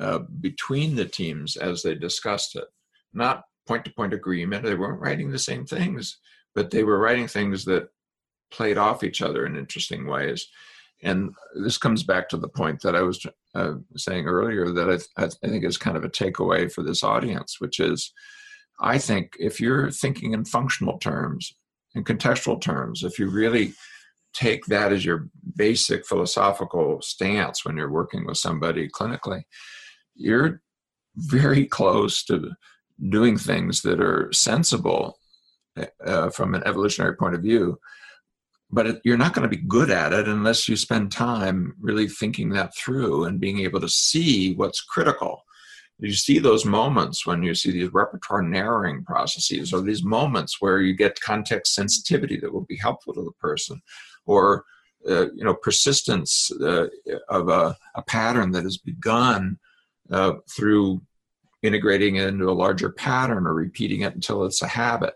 uh, between the teams as they discussed it. Not point to point agreement. They weren't writing the same things, but they were writing things that played off each other in interesting ways. And this comes back to the point that I was uh, saying earlier that I, I think is kind of a takeaway for this audience, which is I think if you're thinking in functional terms, in contextual terms, if you really take that as your basic philosophical stance when you're working with somebody clinically, you're very close to doing things that are sensible uh, from an evolutionary point of view but it, you're not going to be good at it unless you spend time really thinking that through and being able to see what's critical. You see those moments when you see these repertoire narrowing processes or these moments where you get context sensitivity that will be helpful to the person or uh, you know persistence uh, of a, a, pattern that has begun uh, through integrating it into a larger pattern or repeating it until it's a habit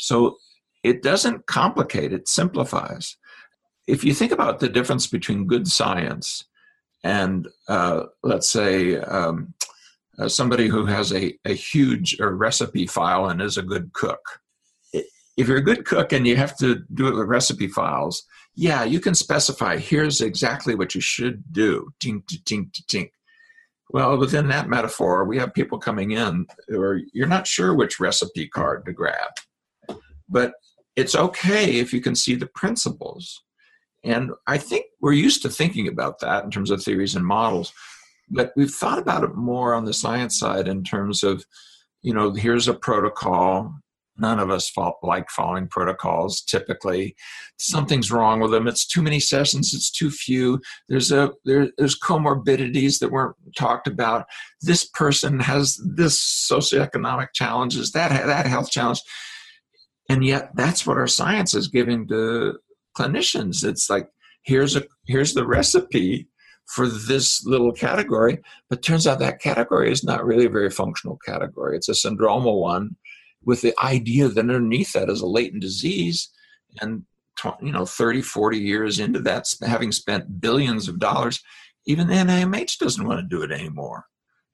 so it doesn't complicate, it simplifies. If you think about the difference between good science and, uh, let's say, um, uh, somebody who has a, a huge uh, recipe file and is a good cook. If you're a good cook and you have to do it with recipe files, yeah, you can specify here's exactly what you should do. Tink, tink, tink. Well, within that metaphor, we have people coming in who are you're not sure which recipe card to grab. But it's okay if you can see the principles. And I think we're used to thinking about that in terms of theories and models, but we've thought about it more on the science side in terms of, you know, here's a protocol. None of us like following protocols typically. Something's wrong with them. It's too many sessions. It's too few. There's a there, there's comorbidities that weren't talked about. This person has this socioeconomic challenges. That that health challenge and yet that's what our science is giving to clinicians it's like here's a here's the recipe for this little category but turns out that category is not really a very functional category it's a syndromal one with the idea that underneath that is a latent disease and you know 30 40 years into that having spent billions of dollars even the NIMH doesn't want to do it anymore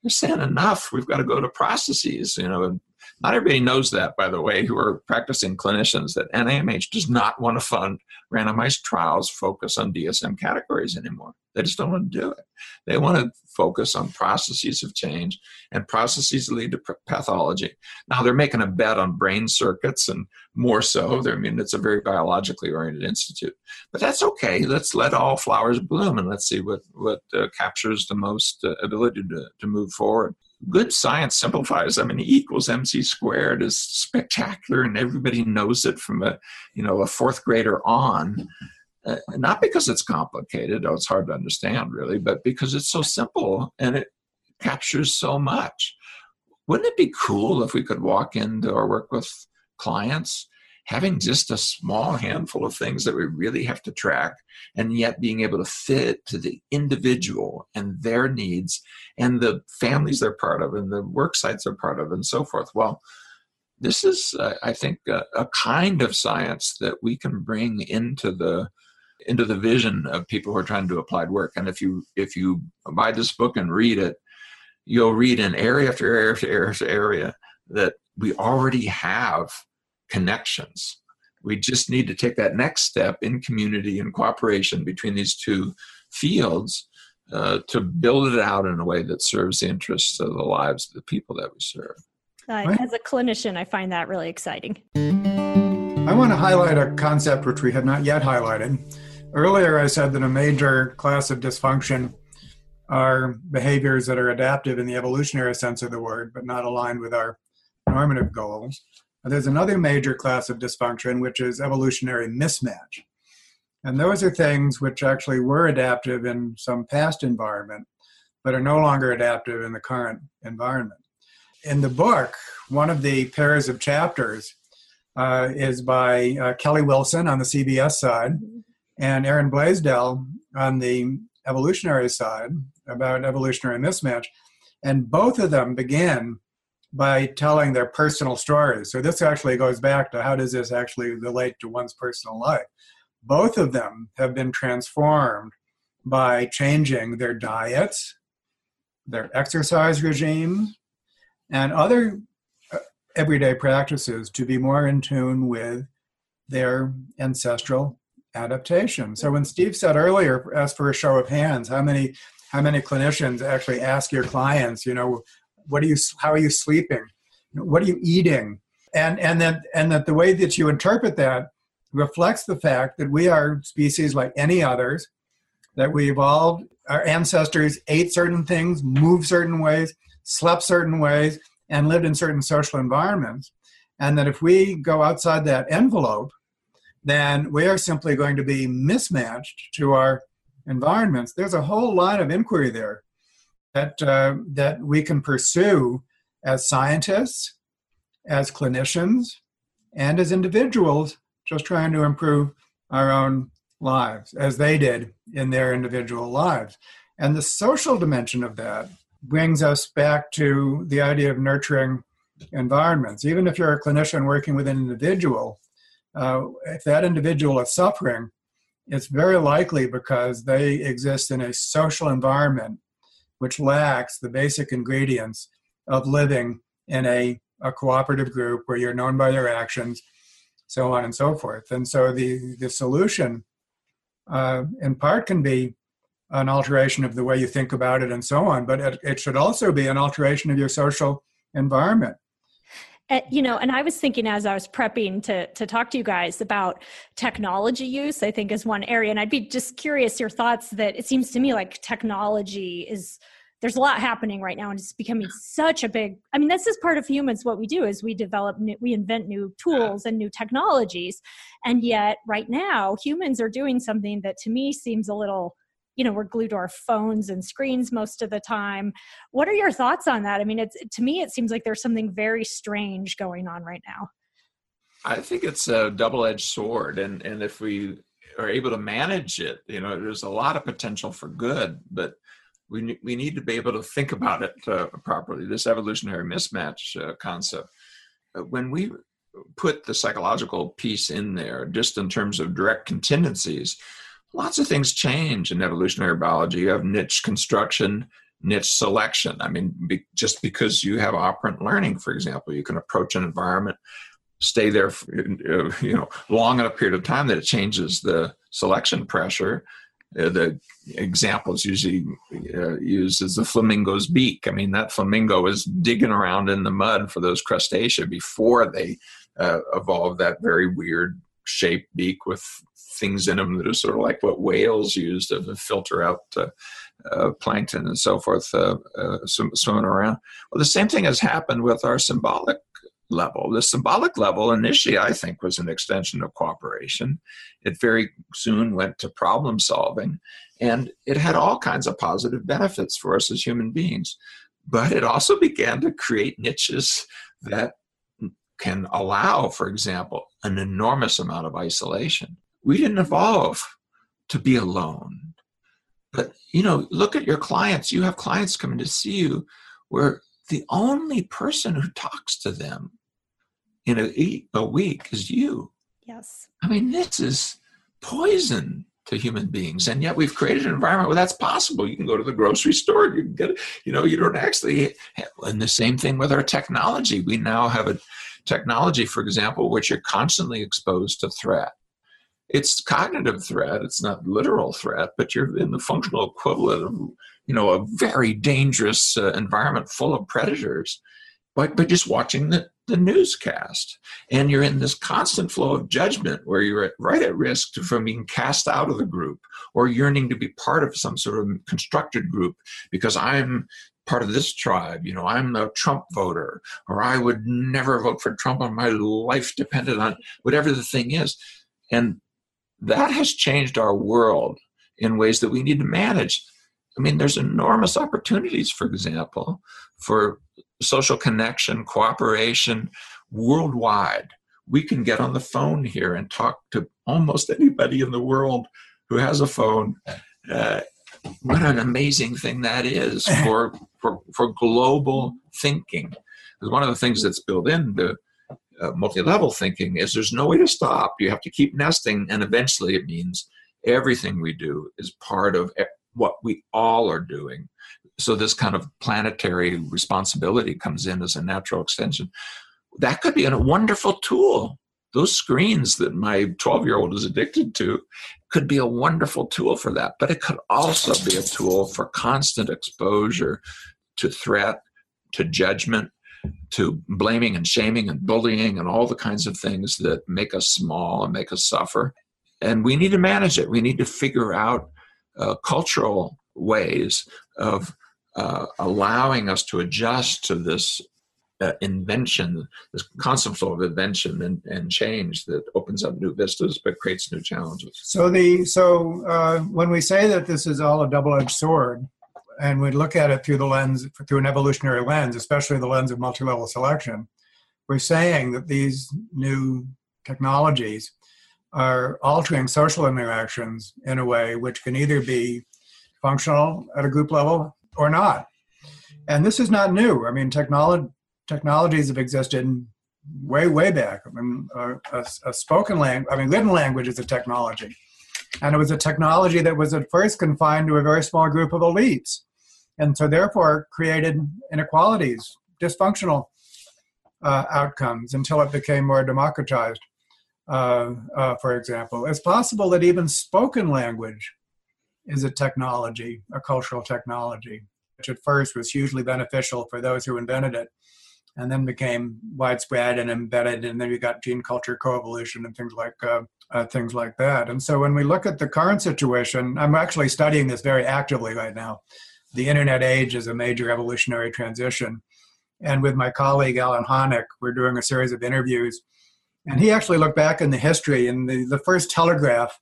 they're saying enough we've got to go to processes you know not everybody knows that, by the way, who are practicing clinicians, that NIMH does not want to fund randomized trials focus on DSM categories anymore. They just don't want to do it. They want to focus on processes of change, and processes lead to pathology. Now they're making a bet on brain circuits, and more so. I mean, it's a very biologically oriented institute, but that's okay. Let's let all flowers bloom, and let's see what what uh, captures the most uh, ability to to move forward good science simplifies. I mean, E equals mc squared is spectacular, and everybody knows it from a you know a fourth grader on. Uh, not because it's complicated, oh, it's hard to understand really, but because it's so simple and it captures so much. Wouldn't it be cool if we could walk into our work with clients having just a small handful of things that we really have to track and yet being able to fit to the individual and their needs and the families they're part of and the work sites they're part of and so forth well this is uh, i think a, a kind of science that we can bring into the into the vision of people who are trying to do applied work and if you if you buy this book and read it you'll read in area after area after area after area that we already have connections. We just need to take that next step in community and cooperation between these two fields uh, to build it out in a way that serves the interests of the lives of the people that we serve. Uh, as a clinician, I find that really exciting. I want to highlight a concept which we have not yet highlighted. Earlier, I said that a major class of dysfunction are behaviors that are adaptive in the evolutionary sense of the word, but not aligned with our normative goals. There's another major class of dysfunction, which is evolutionary mismatch. And those are things which actually were adaptive in some past environment, but are no longer adaptive in the current environment. In the book, one of the pairs of chapters uh, is by uh, Kelly Wilson on the CBS side and Aaron Blaisdell on the evolutionary side about evolutionary mismatch. And both of them begin by telling their personal stories. So this actually goes back to how does this actually relate to one's personal life? Both of them have been transformed by changing their diets, their exercise regime, and other uh, everyday practices to be more in tune with their ancestral adaptation. So when Steve said earlier, ask for a show of hands, how many how many clinicians actually ask your clients, you know, what are you how are you sleeping? What are you eating? And and that and that the way that you interpret that reflects the fact that we are species like any others that we evolved our ancestors ate certain things moved certain ways slept certain ways and lived in certain social environments. And that if we go outside that envelope then we are simply going to be mismatched to our environments there's a whole line of inquiry there that uh, that we can pursue as scientists, as clinicians, and as individuals, just trying to improve our own lives as they did in their individual lives. And the social dimension of that brings us back to the idea of nurturing environments. Even if you're a clinician working with an individual, uh, if that individual is suffering, it's very likely because they exist in a social environment which lacks the basic ingredients of living in a, a cooperative group where you're known by your actions, so on and so forth. And so the, the solution, uh, in part, can be an alteration of the way you think about it and so on, but it, it should also be an alteration of your social environment. Uh, you know and i was thinking as i was prepping to to talk to you guys about technology use i think is one area. And i'd be just curious your thoughts that it seems to me like technology is there's a lot happening right now and it's becoming such a big i mean this is part of humans. What we do is we develop new, we invent new tools and new technologies. And yet right now humans are doing something that to me seems a little you know we're glued to our phones and screens most of the time. What are your thoughts on that? I mean it's to me it seems like there's something very strange going on right now. I think it's a double-edged sword and and if we are able to manage it you know there's a lot of potential for good but we, we need to be able to think about it uh, properly. This evolutionary mismatch uh, concept uh, when we put the psychological piece in there just in terms of direct contingencies lots of things change in evolutionary biology. You have niche construction, niche selection. I mean, be, just because you have operant learning, for example, you can approach an environment, stay there, for, uh, you know, long enough period of time that it changes the selection pressure. Uh, the example is usually uh, used as the flamingo's beak. I mean, that flamingo was digging around in the mud for those crustacea before they uh, evolved that very weird shaped beak with things in them that are sort of like what whales use to filter out uh, uh, plankton and so forth uh, uh swimming around. Well, the same thing has happened with our symbolic level. The symbolic level initially, I think, was an extension of cooperation. It very soon went to problem solving, and it had all kinds of positive benefits for us as human beings. But it also began to create niches that can allow, for example, an enormous amount of isolation. We didn't evolve to be alone. But, you know, look at your clients. You have clients coming to see you where the only person who talks to them in a, a week is you. Yes. I mean, this is poison to human beings. And yet we've created an environment where that's possible. You can go to the grocery store, you can get it, you know, you don't actually, and the same thing with our technology. We now have a technology, for example, which you're constantly exposed to threat. It's cognitive threat, it's not literal threat, but you're in the functional equivalent of, you know, a very dangerous uh, environment full of predators. But, but just watching the, the newscast. And you're in this constant flow of judgment where you're right at risk from being cast out of the group or yearning to be part of some sort of constructed group because I'm part of this tribe. You know, I'm a Trump voter, or I would never vote for Trump on my life depended on whatever the thing is. And that has changed our world in ways that we need to manage. I mean, there's enormous opportunities, for example, for social connection, cooperation worldwide. We can get on the phone here and talk to almost anybody in the world who has a phone. Uh, what an amazing thing that is for, for, for global thinking. Because one of the things that's built into uh, multi-level thinking is there's no way to stop. You have to keep nesting, and eventually it means everything we do is part of what we all are doing so this kind of planetary responsibility comes in as a natural extension that could be a wonderful tool those screens that my 12 year old is addicted to could be a wonderful tool for that but it could also be a tool for constant exposure to threat to judgment to blaming and shaming and bullying and all the kinds of things that make us small and make us suffer. And we need to manage it. We need to figure out uh, cultural ways of uh, allowing us to adjust to this uh, invention, this constant flow of invention and, and change that opens up new vistas but creates new challenges. So the so uh, when we say that this is all a double-edged sword, and we look at it through the lens through an evolutionary lens, especially the lens of multi-level selection, we're saying that these new technologies are altering social interactions in a way which can either be functional at a group level or not. And this is not new. I mean, technology technologies have existed way, way back. I mean, a, a spoken language, I mean, written language is a technology. And it was a technology that was at first confined to a very small group of elites. And so, therefore, created inequalities, dysfunctional uh, outcomes until it became more democratized, uh, uh, for example. It's possible that even spoken language is a technology, a cultural technology, which at first was hugely beneficial for those who invented it and then became widespread and embedded and then you got gene culture coevolution and things like uh, uh, things like that. And so when we look at the current situation i'm actually studying this very actively right now. The internet age is a major evolutionary transition. And with my colleague alan Honick, we're doing a series of interviews. And he actually looked back in the history and the, the first telegraph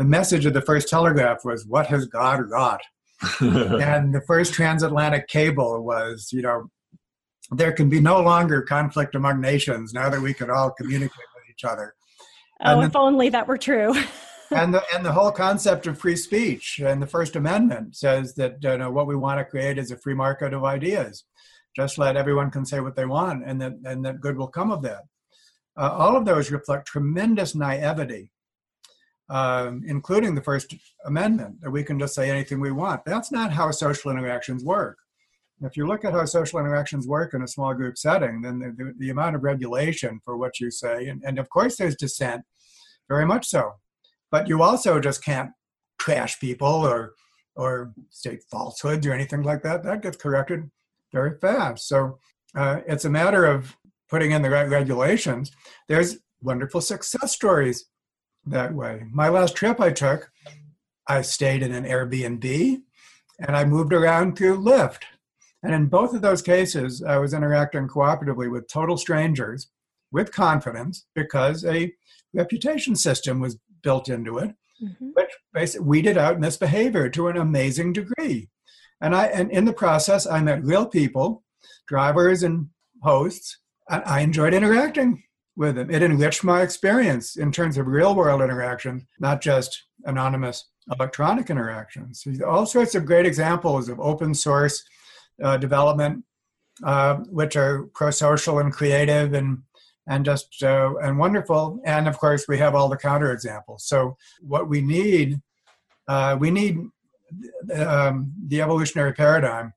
the message of the first telegraph was, What has God wrought? and the first transatlantic cable was, you know, there can be no longer conflict among nations now that we can all communicate with each other. Oh, and if the, only that were true. and the and the whole concept of free speech and the First Amendment says that you know what we want to create is a free market of ideas. Just let everyone can say what they want, and that and that good will come of that. Uh, all of those reflect tremendous naivety um, including the First Amendment, that we can just say anything we want. That's not how social interactions work. If you look at how social interactions work in a small group setting, then the, the, the amount of regulation for what you say, and, and of course there's dissent, very much so. But you also just can't trash people or or state falsehoods or anything like that. That gets corrected very fast. So uh, it's a matter of putting in the right regulations. There's wonderful success stories that way. My last trip I took, I stayed in an Airbnb and I moved around through Lyft. And in both of those cases, I was interacting cooperatively with total strangers with confidence because a reputation system was built into it, mm-hmm. which basically weeded out misbehavior to an amazing degree. And I and in the process, I met real people, drivers and hosts, and I enjoyed interacting with them. It enriched my experience in terms of real world interaction, not just anonymous electronic interactions. All sorts of great examples of open source uh, development, uh, which are pro-social and creative and and just uh, and wonderful. And of course, we have all the counterexamples. So what we need, uh, we need um, the evolutionary paradigm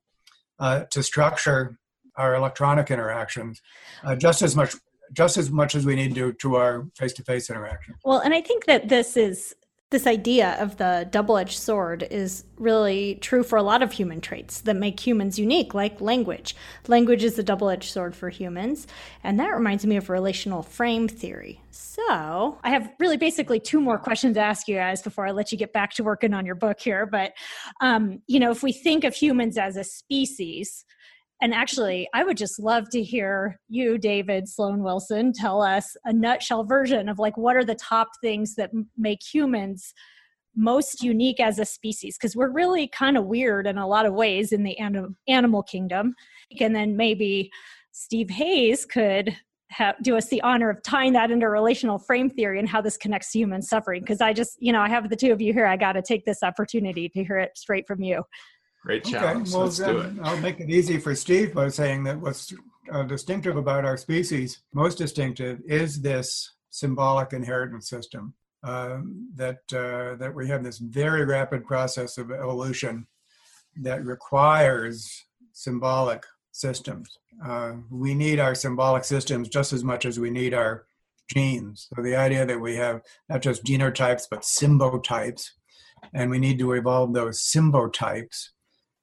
uh, to structure our electronic interactions uh, just as much just as much as we need to to our face-to-face interaction. Well, and I think that this is this idea of the double edged sword is really true for a lot of human traits that make humans unique, like language. Language is a double edged sword for humans. And that reminds me of relational frame theory. So I have really basically two more questions to ask you guys before I let you get back to working on your book here. But, um, you know, if we think of humans as a species, and actually, I would just love to hear you, David Sloan Wilson, tell us a nutshell version of like what are the top things that make humans most unique as a species? Because we're really kind of weird in a lot of ways in the anim- animal kingdom. And then maybe steve hayes could have, do us the honor of tying that into relational frame theory and how this connects to human suffering. Because i just you know i have the two of you here. I got to take this opportunity to hear it straight from you Great challenge. Okay, well, Let's do it. I'll make it easy for Steve by saying that what's uh, distinctive about our species, most distinctive, is this symbolic inheritance system. Uh, that uh, that we have this very rapid process of evolution that requires symbolic systems. Uh, we need our symbolic systems just as much as we need our genes. So the idea that we have not just genotypes but symbotypes, and we need to evolve those symbotypes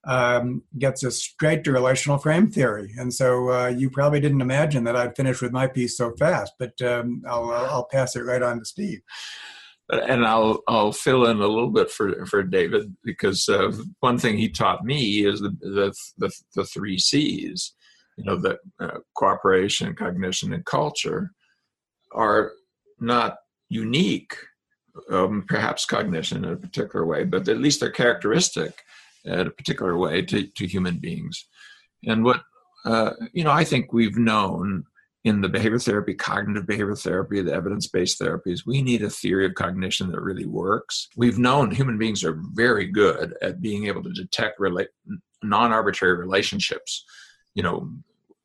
um, gets us straight to relational frame theory. And so uh, you probably didn't imagine that I'd finish with my piece so fast, but um, I'll, I'll pass it right on to Steve. And I'll I'll fill in a little bit for for David because uh, one thing he taught me is the the the, the three C's, you know, that uh, cooperation, cognition, and culture are not unique. Um, perhaps cognition in a particular way, but at least they're characteristic at a particular way to, to human beings. And what, uh, you know, I think we've known in the behavior therapy, cognitive behavior therapy, the evidence based therapies, we need a theory of cognition that really works. We've known human beings are very good at being able to detect rela- non arbitrary relationships, you know,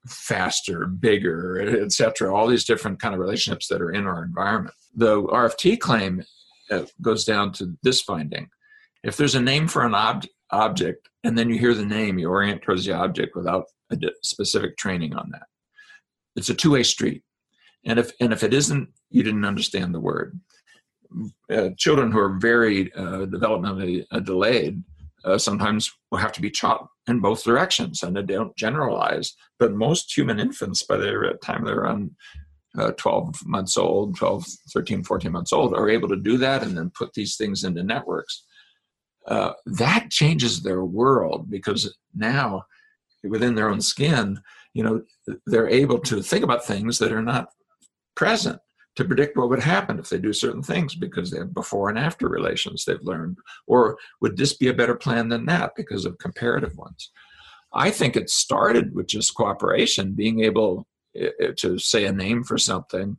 faster, bigger, etc. All these different kind of relationships that are in our environment. The RFT claim uh, goes down to this finding: if there's a name for an object object and then you hear the name you orient towards the object without a specific training on that. It's a two-way street and if and if it isn't you didn't understand the word. Uh, children who are very uh, developmentally uh, delayed uh, sometimes will have to be taught in both directions and they don't generalize but most human infants by the time they're around uh, 12 months old 12 13 14 months old are able to do that and then put these things into networks uh, that changes their world because now within their own skin you know they're able to think about things that are not present to predict what would happen if they do certain things because they have before and after relations they've learned or would this be a better plan than that because of comparative ones? I think it started with just cooperation being able eh, eh, to say a name for something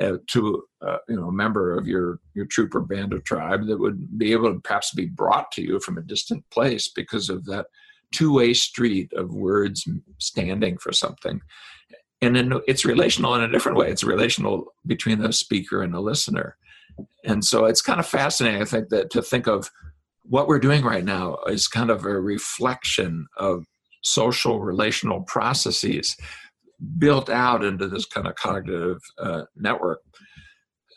uh, to uh, you know a member of your your troop or band or tribe that would be able to perhaps be brought to you from a distant place because of that two-way street of words standing for something. And then it's relational in a different way. It's relational between the speaker and the listener. And so it's kind of fascinating i think that to think of what we're doing right now is kind of a reflection of social relational processes built out into this kind of cognitive uh, network.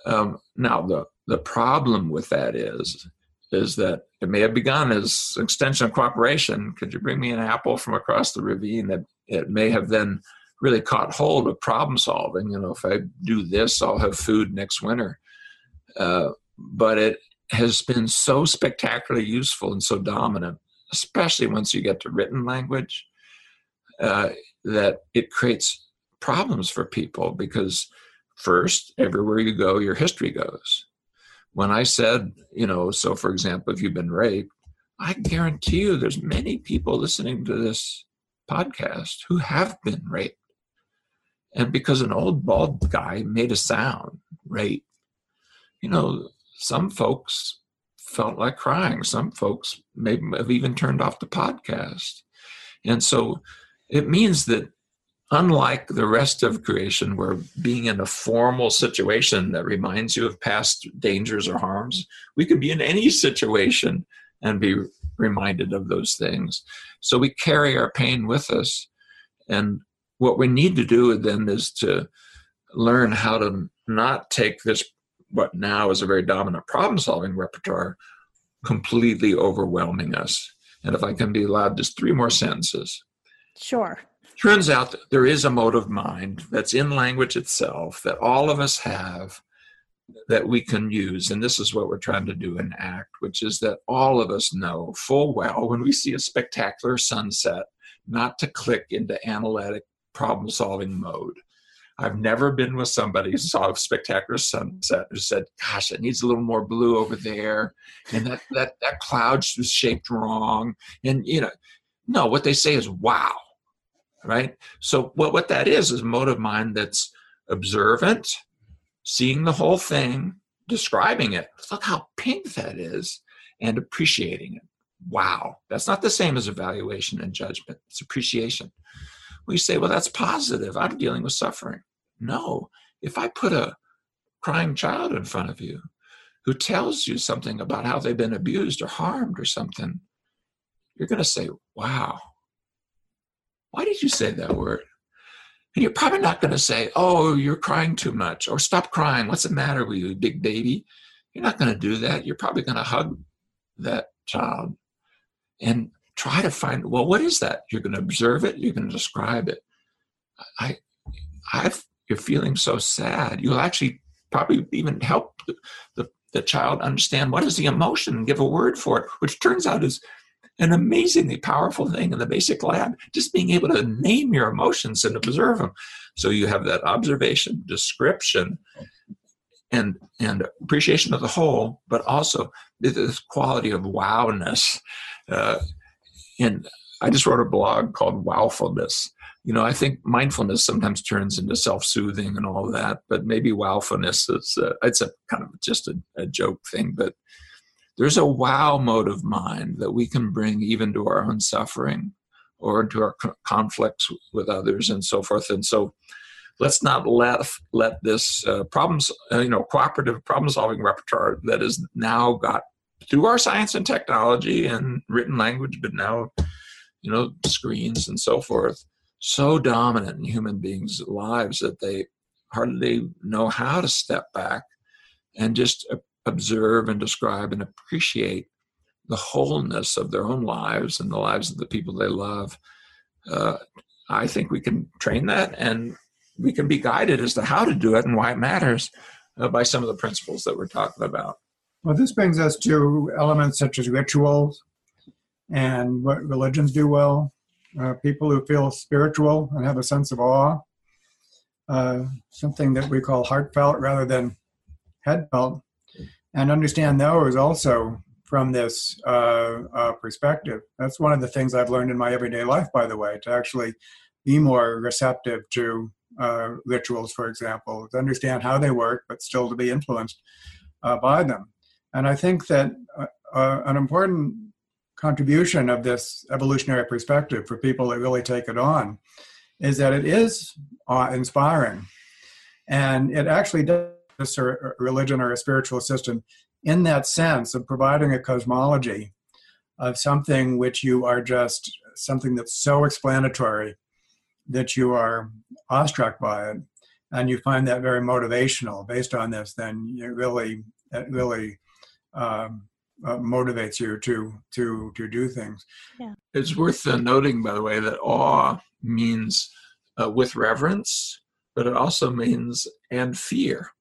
Um, now, the the problem with that is is that it may have begun as extension of cooperation. Could you bring me an apple from across the ravine? That it may have then really caught hold of problem solving. You know, if I do this, I'll have food next winter. Uh, but it has been so spectacularly useful and so dominant, especially once you get to written language uh, that it creates problems for people because first, everywhere you go, your history goes. When I said, you know, so for example, if you've been raped, I guarantee you there's many people listening to this podcast who have been raped. And because an old bald guy made a sound, rape, you know, some folks felt like crying. Some folks may have even turned off the podcast. And so it means that unlike the rest of creation, where being in a formal situation that reminds you of past dangers or harms, we can be in any situation and be reminded of those things. So we carry our pain with us. And what we need to do then is to learn how to not take this, what now is a very dominant problem solving repertoire, completely overwhelming us. And if I can be allowed just three more sentences. Sure. Turns out that there is a motive mind that's in language itself that all of us have that we can use. And this is what we're trying to do in ACT, which is that all of us know full well when we see a spectacular sunset not to click into analytic problem solving mode. I've never been with somebody who saw a spectacular sunset who said, "Gosh, it needs a little more blue over there, and that that that cloud was shaped wrong." And you know, no, what they say is, "Wow," right? So what what that is is a mode of mind that's observant, seeing the whole thing, describing it. Look how pink that is, and appreciating it. Wow, that's not the same as evaluation and judgment. It's appreciation. We say, well, that's positive. I'm dealing with suffering. No, if I put a crying child in front of you who tells you something about how they've been abused or harmed or something, you're going to say, wow, why did you say that word? And you're probably not going to say, oh, you're crying too much or stop crying. What's the matter with you, big baby? You're not going to do that. You're probably going to hug that child and try to find, well, what is that? You're going to observe it. You're going to describe it. I, I've you're feeling so sad, you'll actually probably even help the, the, the child understand what is the emotion and give a word for it, which turns out is an amazingly powerful thing in the basic lab. Just being able to name your emotions and observe them. So you have that observation, description, and and appreciation of the whole, but also this quality of wowness. Uh, and I just wrote a blog called Wowfulness, you know, I think mindfulness sometimes turns into self-soothing and all that, but maybe wowfulness is uh, it's a kind of just a, a joke thing. But there's a wow mode of mind that we can bring even to our own suffering or into our conflicts with others and so forth. And so, let's not let let this uh, problems uh, you know cooperative problem solving repertoire that is now got through our science and technology and written language, but now you know screens and so forth so dominant in human beings' lives that they hardly know how to step back and just observe and describe and appreciate the wholeness of their own lives and the lives of the people they love. Uh, I think we can train that and we can be guided as to how to do it and why it matters uh, by some of the principles that we're talking about. Well, this brings us to elements such as rituals and what religions do well, uh, people who feel spiritual and have a sense of awe, uh, something that we call heartfelt rather than headfelt, and understand those also from this uh, uh, perspective. That's one of the things I've learned in my everyday life, by the way, to actually be more receptive to uh, rituals, for example, to understand how they work, but still to be influenced uh, by them. And I think that an important contribution of this evolutionary perspective for people that really take it on is that it is awe inspiring. And it actually does a religion or a spiritual system in that sense of providing a cosmology of something which you are just something that's so explanatory that you are awestruck by it and you find that very motivational based on this then it really it really um, uh, motivates you to to to do things. Yeah. It's worth uh, noting, by the way, that awe means uh, with reverence, but it also means and fear.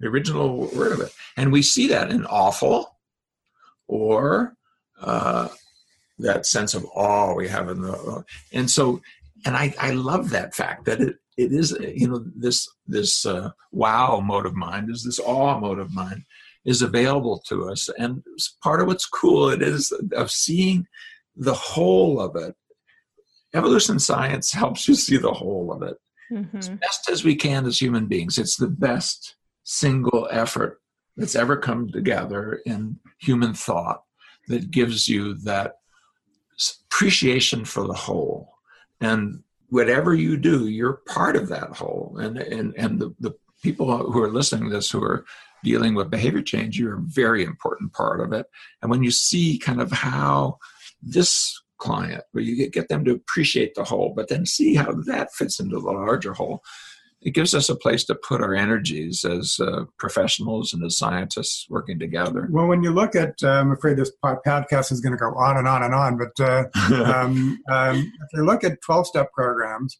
The original word of it, and we see that in awful, or uh, that sense of awe we have in the, and so and I, I love that fact that it, it is you know this this uh, wow mode of mind is this awe mode of mind is available to us. And part of what's cool it is of seeing the whole of it. Evolution science helps you see the whole of it. Mm-hmm. as best as we can as human beings. It's the best single effort that's ever come together in human thought that gives you that appreciation for the whole. And whatever you do you're part of that whole. And and and the, the people who are listening to this who are dealing with behavior change you're a very important part of it. And when you see kind of how this client where you get, get them to appreciate the whole but then see how that fits into the larger whole it gives us a place to put our energies as uh, professionals and as scientists working together. Well, when you look at, uh, I'm afraid this podcast is going to go on and on and on, but uh, um, um, if you look at 12 step programs,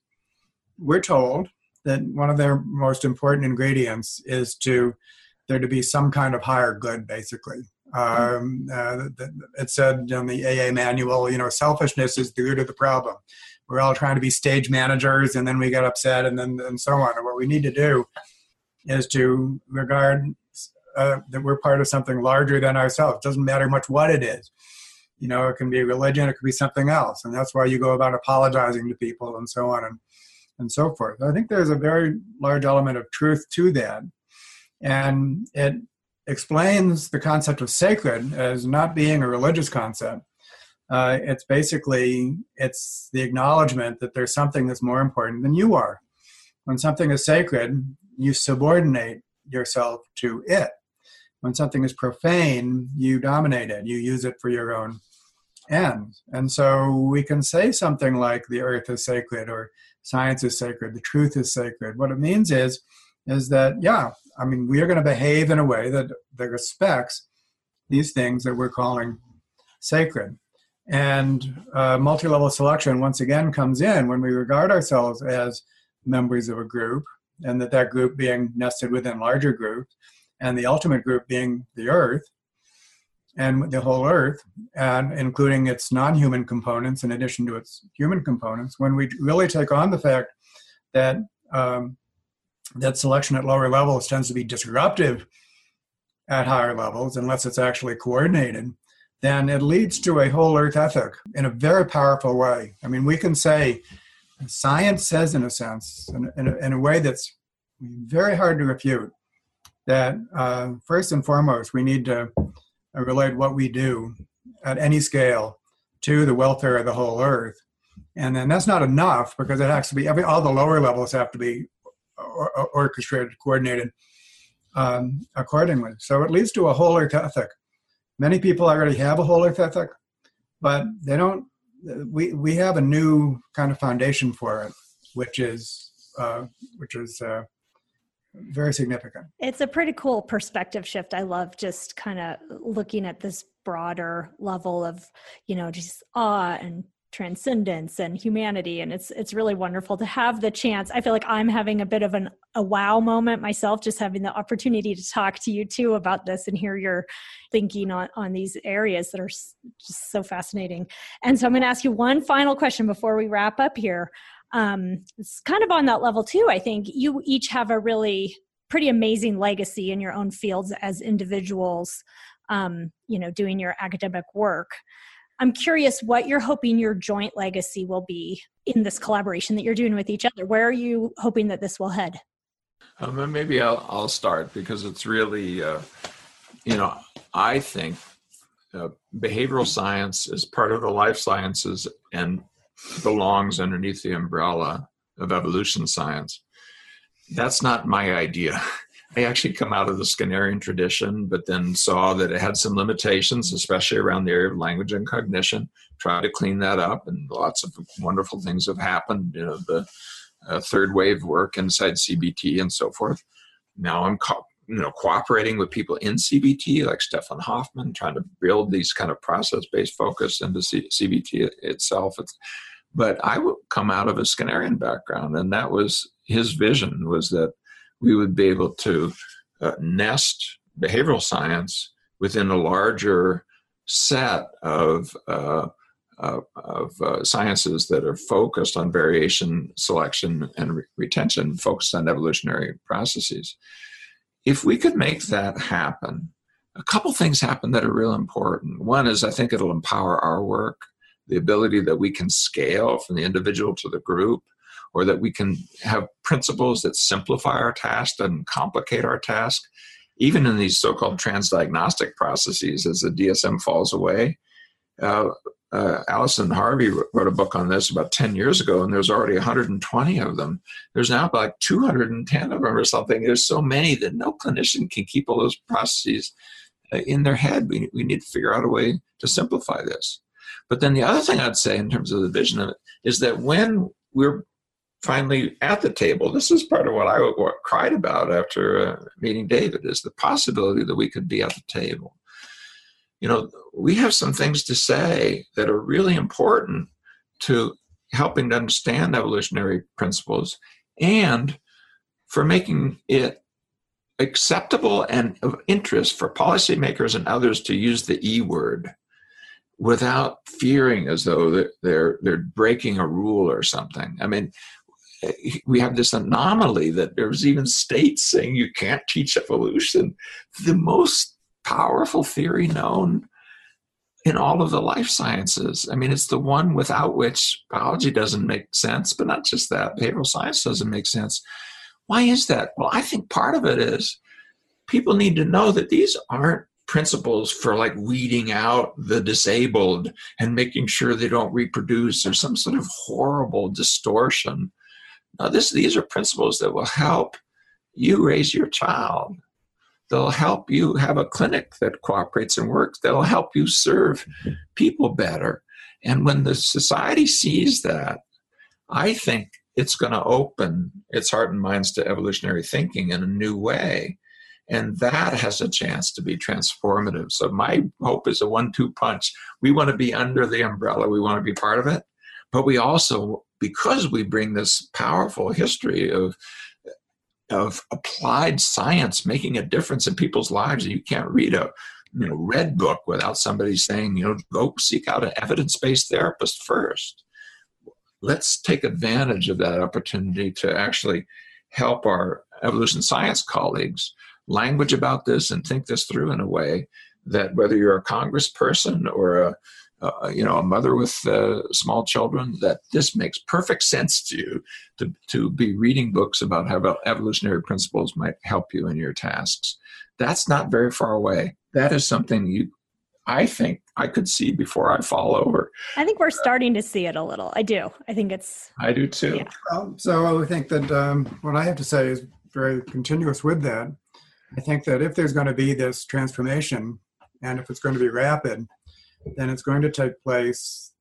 we're told that one of their most important ingredients is to there to be some kind of higher good, basically. Um, uh, it said in the AA manual, you know, selfishness is the root of the problem we're all trying to be stage managers and then we get upset and then and so on. And what we need to do is to regard uh, that we're part of something larger than ourselves. It doesn't matter much what it is. You know, it can be religion, it could be something else. And that's why you go about apologizing to people and so on and, and so forth. I think there's a very large element of truth to that. And it explains the concept of sacred as not being a religious concept, uh, it's basically it's the acknowledgement that there's something that's more important than you are. When something is sacred you subordinate yourself to it. When something is profane you dominate it. You use it for your own ends and so we can say something like the earth is sacred or science is sacred the truth is sacred. What it means is is that yeah i mean we are going to behave in a way that that respects these things that we're calling sacred and uh, multi level selection, once again, comes in when we regard ourselves as members of a group, and that that group being nested within larger groups, and the ultimate group being the Earth and the whole Earth, and including its non human components in addition to its human components, when we really take on the fact that um, that selection at lower levels tends to be disruptive at higher levels unless it's actually coordinated then it leads to a whole earth ethic in a very powerful way. I mean, we can say science says, in a sense, in, in, a, in a way that's very hard to refute, that uh, first and foremost, we need to relate what we do at any scale to the welfare of the whole earth. And then that's not enough because it has to be every all the lower levels have to be or, or, orchestrated, coordinated um, accordingly. So it leads to a whole earth ethic Many people already have a earth ethic, but they don't. We we have a new kind of foundation for it, which is uh, which is uh, very significant. It's a pretty cool perspective shift. I love just kind of looking at this broader level of, you know, just awe and transcendence and humanity and it's it's really wonderful to have the chance. I feel like i'm having a bit of an a wow moment myself just having the opportunity to talk to you too about this and hear your thinking on on these areas that are just so fascinating. And so i'm going to ask you one final question before we wrap up here. Um, it's kind of on that level too i think. You each have a really pretty amazing legacy in your own fields as individuals um, you know doing your academic work I'm curious what you're hoping your joint legacy will be in this collaboration that you're doing with each other. Where are you hoping that this will head? Um, maybe I'll, I'll start because it's really, uh, you know, I think uh, behavioral science is part of the life sciences and belongs underneath the umbrella of evolution science. That's not my idea. I actually come out of the Skinnerian tradition, but then saw that it had some limitations, especially around the area of language and cognition. Tried to clean that up, and lots of wonderful things have happened. You know, the uh, third wave work inside CBT and so forth. Now I'm co- you know cooperating with people in CBT like Stefan Hofmann, trying to build these kind of process-based focus into C- CBT itself. It's, but I would come out of a Skinnerian background, and that was his vision was that we would be able to uh, nest behavioral science within a larger set of uh, uh, of uh, sciences that are focused on variation, selection, and re- retention, focused on evolutionary processes. If we could make that happen, a couple things happen that are real important. One is I think it'll empower our work, the ability that we can scale from the individual to the group, or that we can have principles that simplify our task and complicate our task, even in these so-called transdiagnostic processes as the DSM falls away. Uh, uh, Alison Harvey wrote a book on this about 10 years ago, and there's already 120 of them. There's now about 210 of them or something. There's so many that no clinician can keep all those processes uh, in their head. We, we need to figure out a way to simplify this. But then the other thing I'd say in terms of the vision of it is that when we're finally at the table, this is part of what I cried about after uh, meeting David, is the possibility that we could be at the table you know, we have some things to say that are really important to helping to understand evolutionary principles and for making it acceptable and of interest for policymakers and others to use the E word without fearing as though they're they're breaking a rule or something. I mean, we have this anomaly that there's even states saying you can't teach evolution. The most powerful theory known in all of the life sciences. I mean, it's the one without which biology doesn't make sense, but not just that, behavioral science doesn't make sense. Why is that? Well, I think part of it is people need to know that these aren't principles for like weeding out the disabled and making sure they don't reproduce or some sort of horrible distortion. Now, this, these are principles that will help you raise your child They'll help you have a clinic that cooperates and works. They'll help you serve people better. And when the society sees that, I think it's going to open its heart and minds to evolutionary thinking in a new way. And that has a chance to be transformative. So, my hope is a one two punch. We want to be under the umbrella, we want to be part of it. But we also, because we bring this powerful history of of applied science making a difference in people's lives. And you can't read a you know red book without somebody saying, you know, go seek out an evidence-based therapist first. Let's take advantage of that opportunity to actually help our evolution science colleagues language about this and think this through in a way that whether you're a congressperson or a uh, you know, a mother with uh, small children, that this makes perfect sense to you to, to be reading books about how evolutionary principles might help you in your tasks. That's not very far away. That is something you, I think, I could see before I fall over. I think we're starting to see it a little. I do. I think it's. I do too. Yeah. Well, so I think that um, what I have to say is very continuous with that. I think that if there's going to be this transformation and if it's going to be rapid, then it's going to take place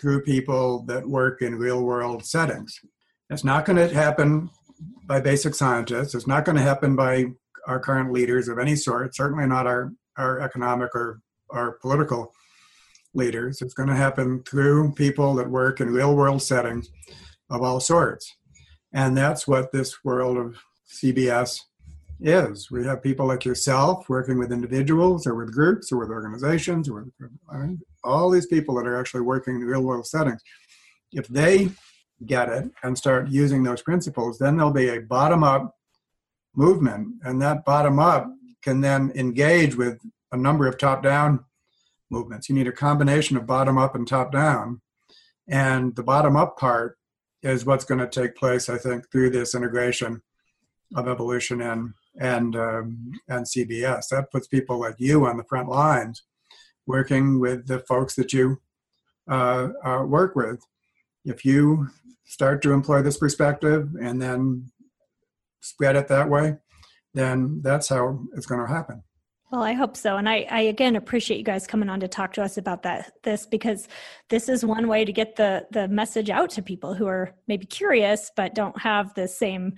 through people that work in real world settings. It's not going to happen by basic scientists. It's not going to happen by our current leaders of any sort, certainly not our, our economic or, our political leaders. It's going to happen through people that work in real world settings of all sorts. And that's what this world of CBS is. We have people like yourself working with individuals or with groups or with organizations or with all these people that are actually working in real world settings. If they get it and start using those principles, then there'll be a bottom up movement. And that bottom up can then engage with a number of top down movements. You need a combination of bottom up and top down. And the bottom up part is what's going to take place, I think, through this integration of evolution and and um, and CBS. That puts people like you on the front lines, working with the folks that you uh, uh, work with. If you start to employ this perspective and then spread it that way, then that's how it's going to happen. Well, I hope so. And I, I again appreciate you guys coming on to talk to us about that this because this is one way to get the the message out to people who are maybe curious but don't have the same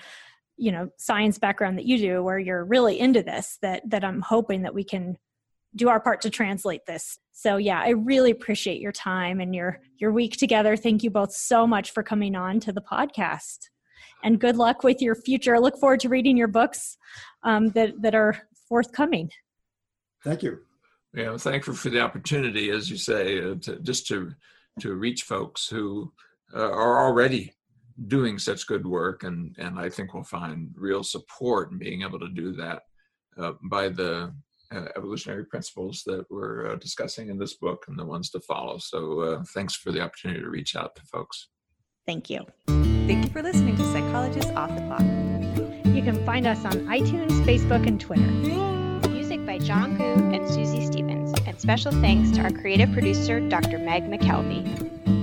you know science background that you do where you're really into this that that i'm hoping that we can do our part to translate this. So yeah i really appreciate your time and your your week together. Thank you both so much for coming on to the podcast. And good luck with your future. I look forward to reading your books um, that that are forthcoming. Thank you. Yeah i'm thankful for the opportunity as you say uh, to, just to to reach folks who uh, are already doing such good work, and and I think we'll find real support in being able to do that uh, by the uh, evolutionary principles that we're uh, discussing in this book and the ones to follow. So uh, thanks for the opportunity to reach out to folks. Thank you. Thank you for listening to Psychologists Off the Clock. You can find us on iTunes, Facebook, and Twitter. Music by John Gu and Susie Stevens, and special thanks to our creative producer, Dr. Meg McKelvey.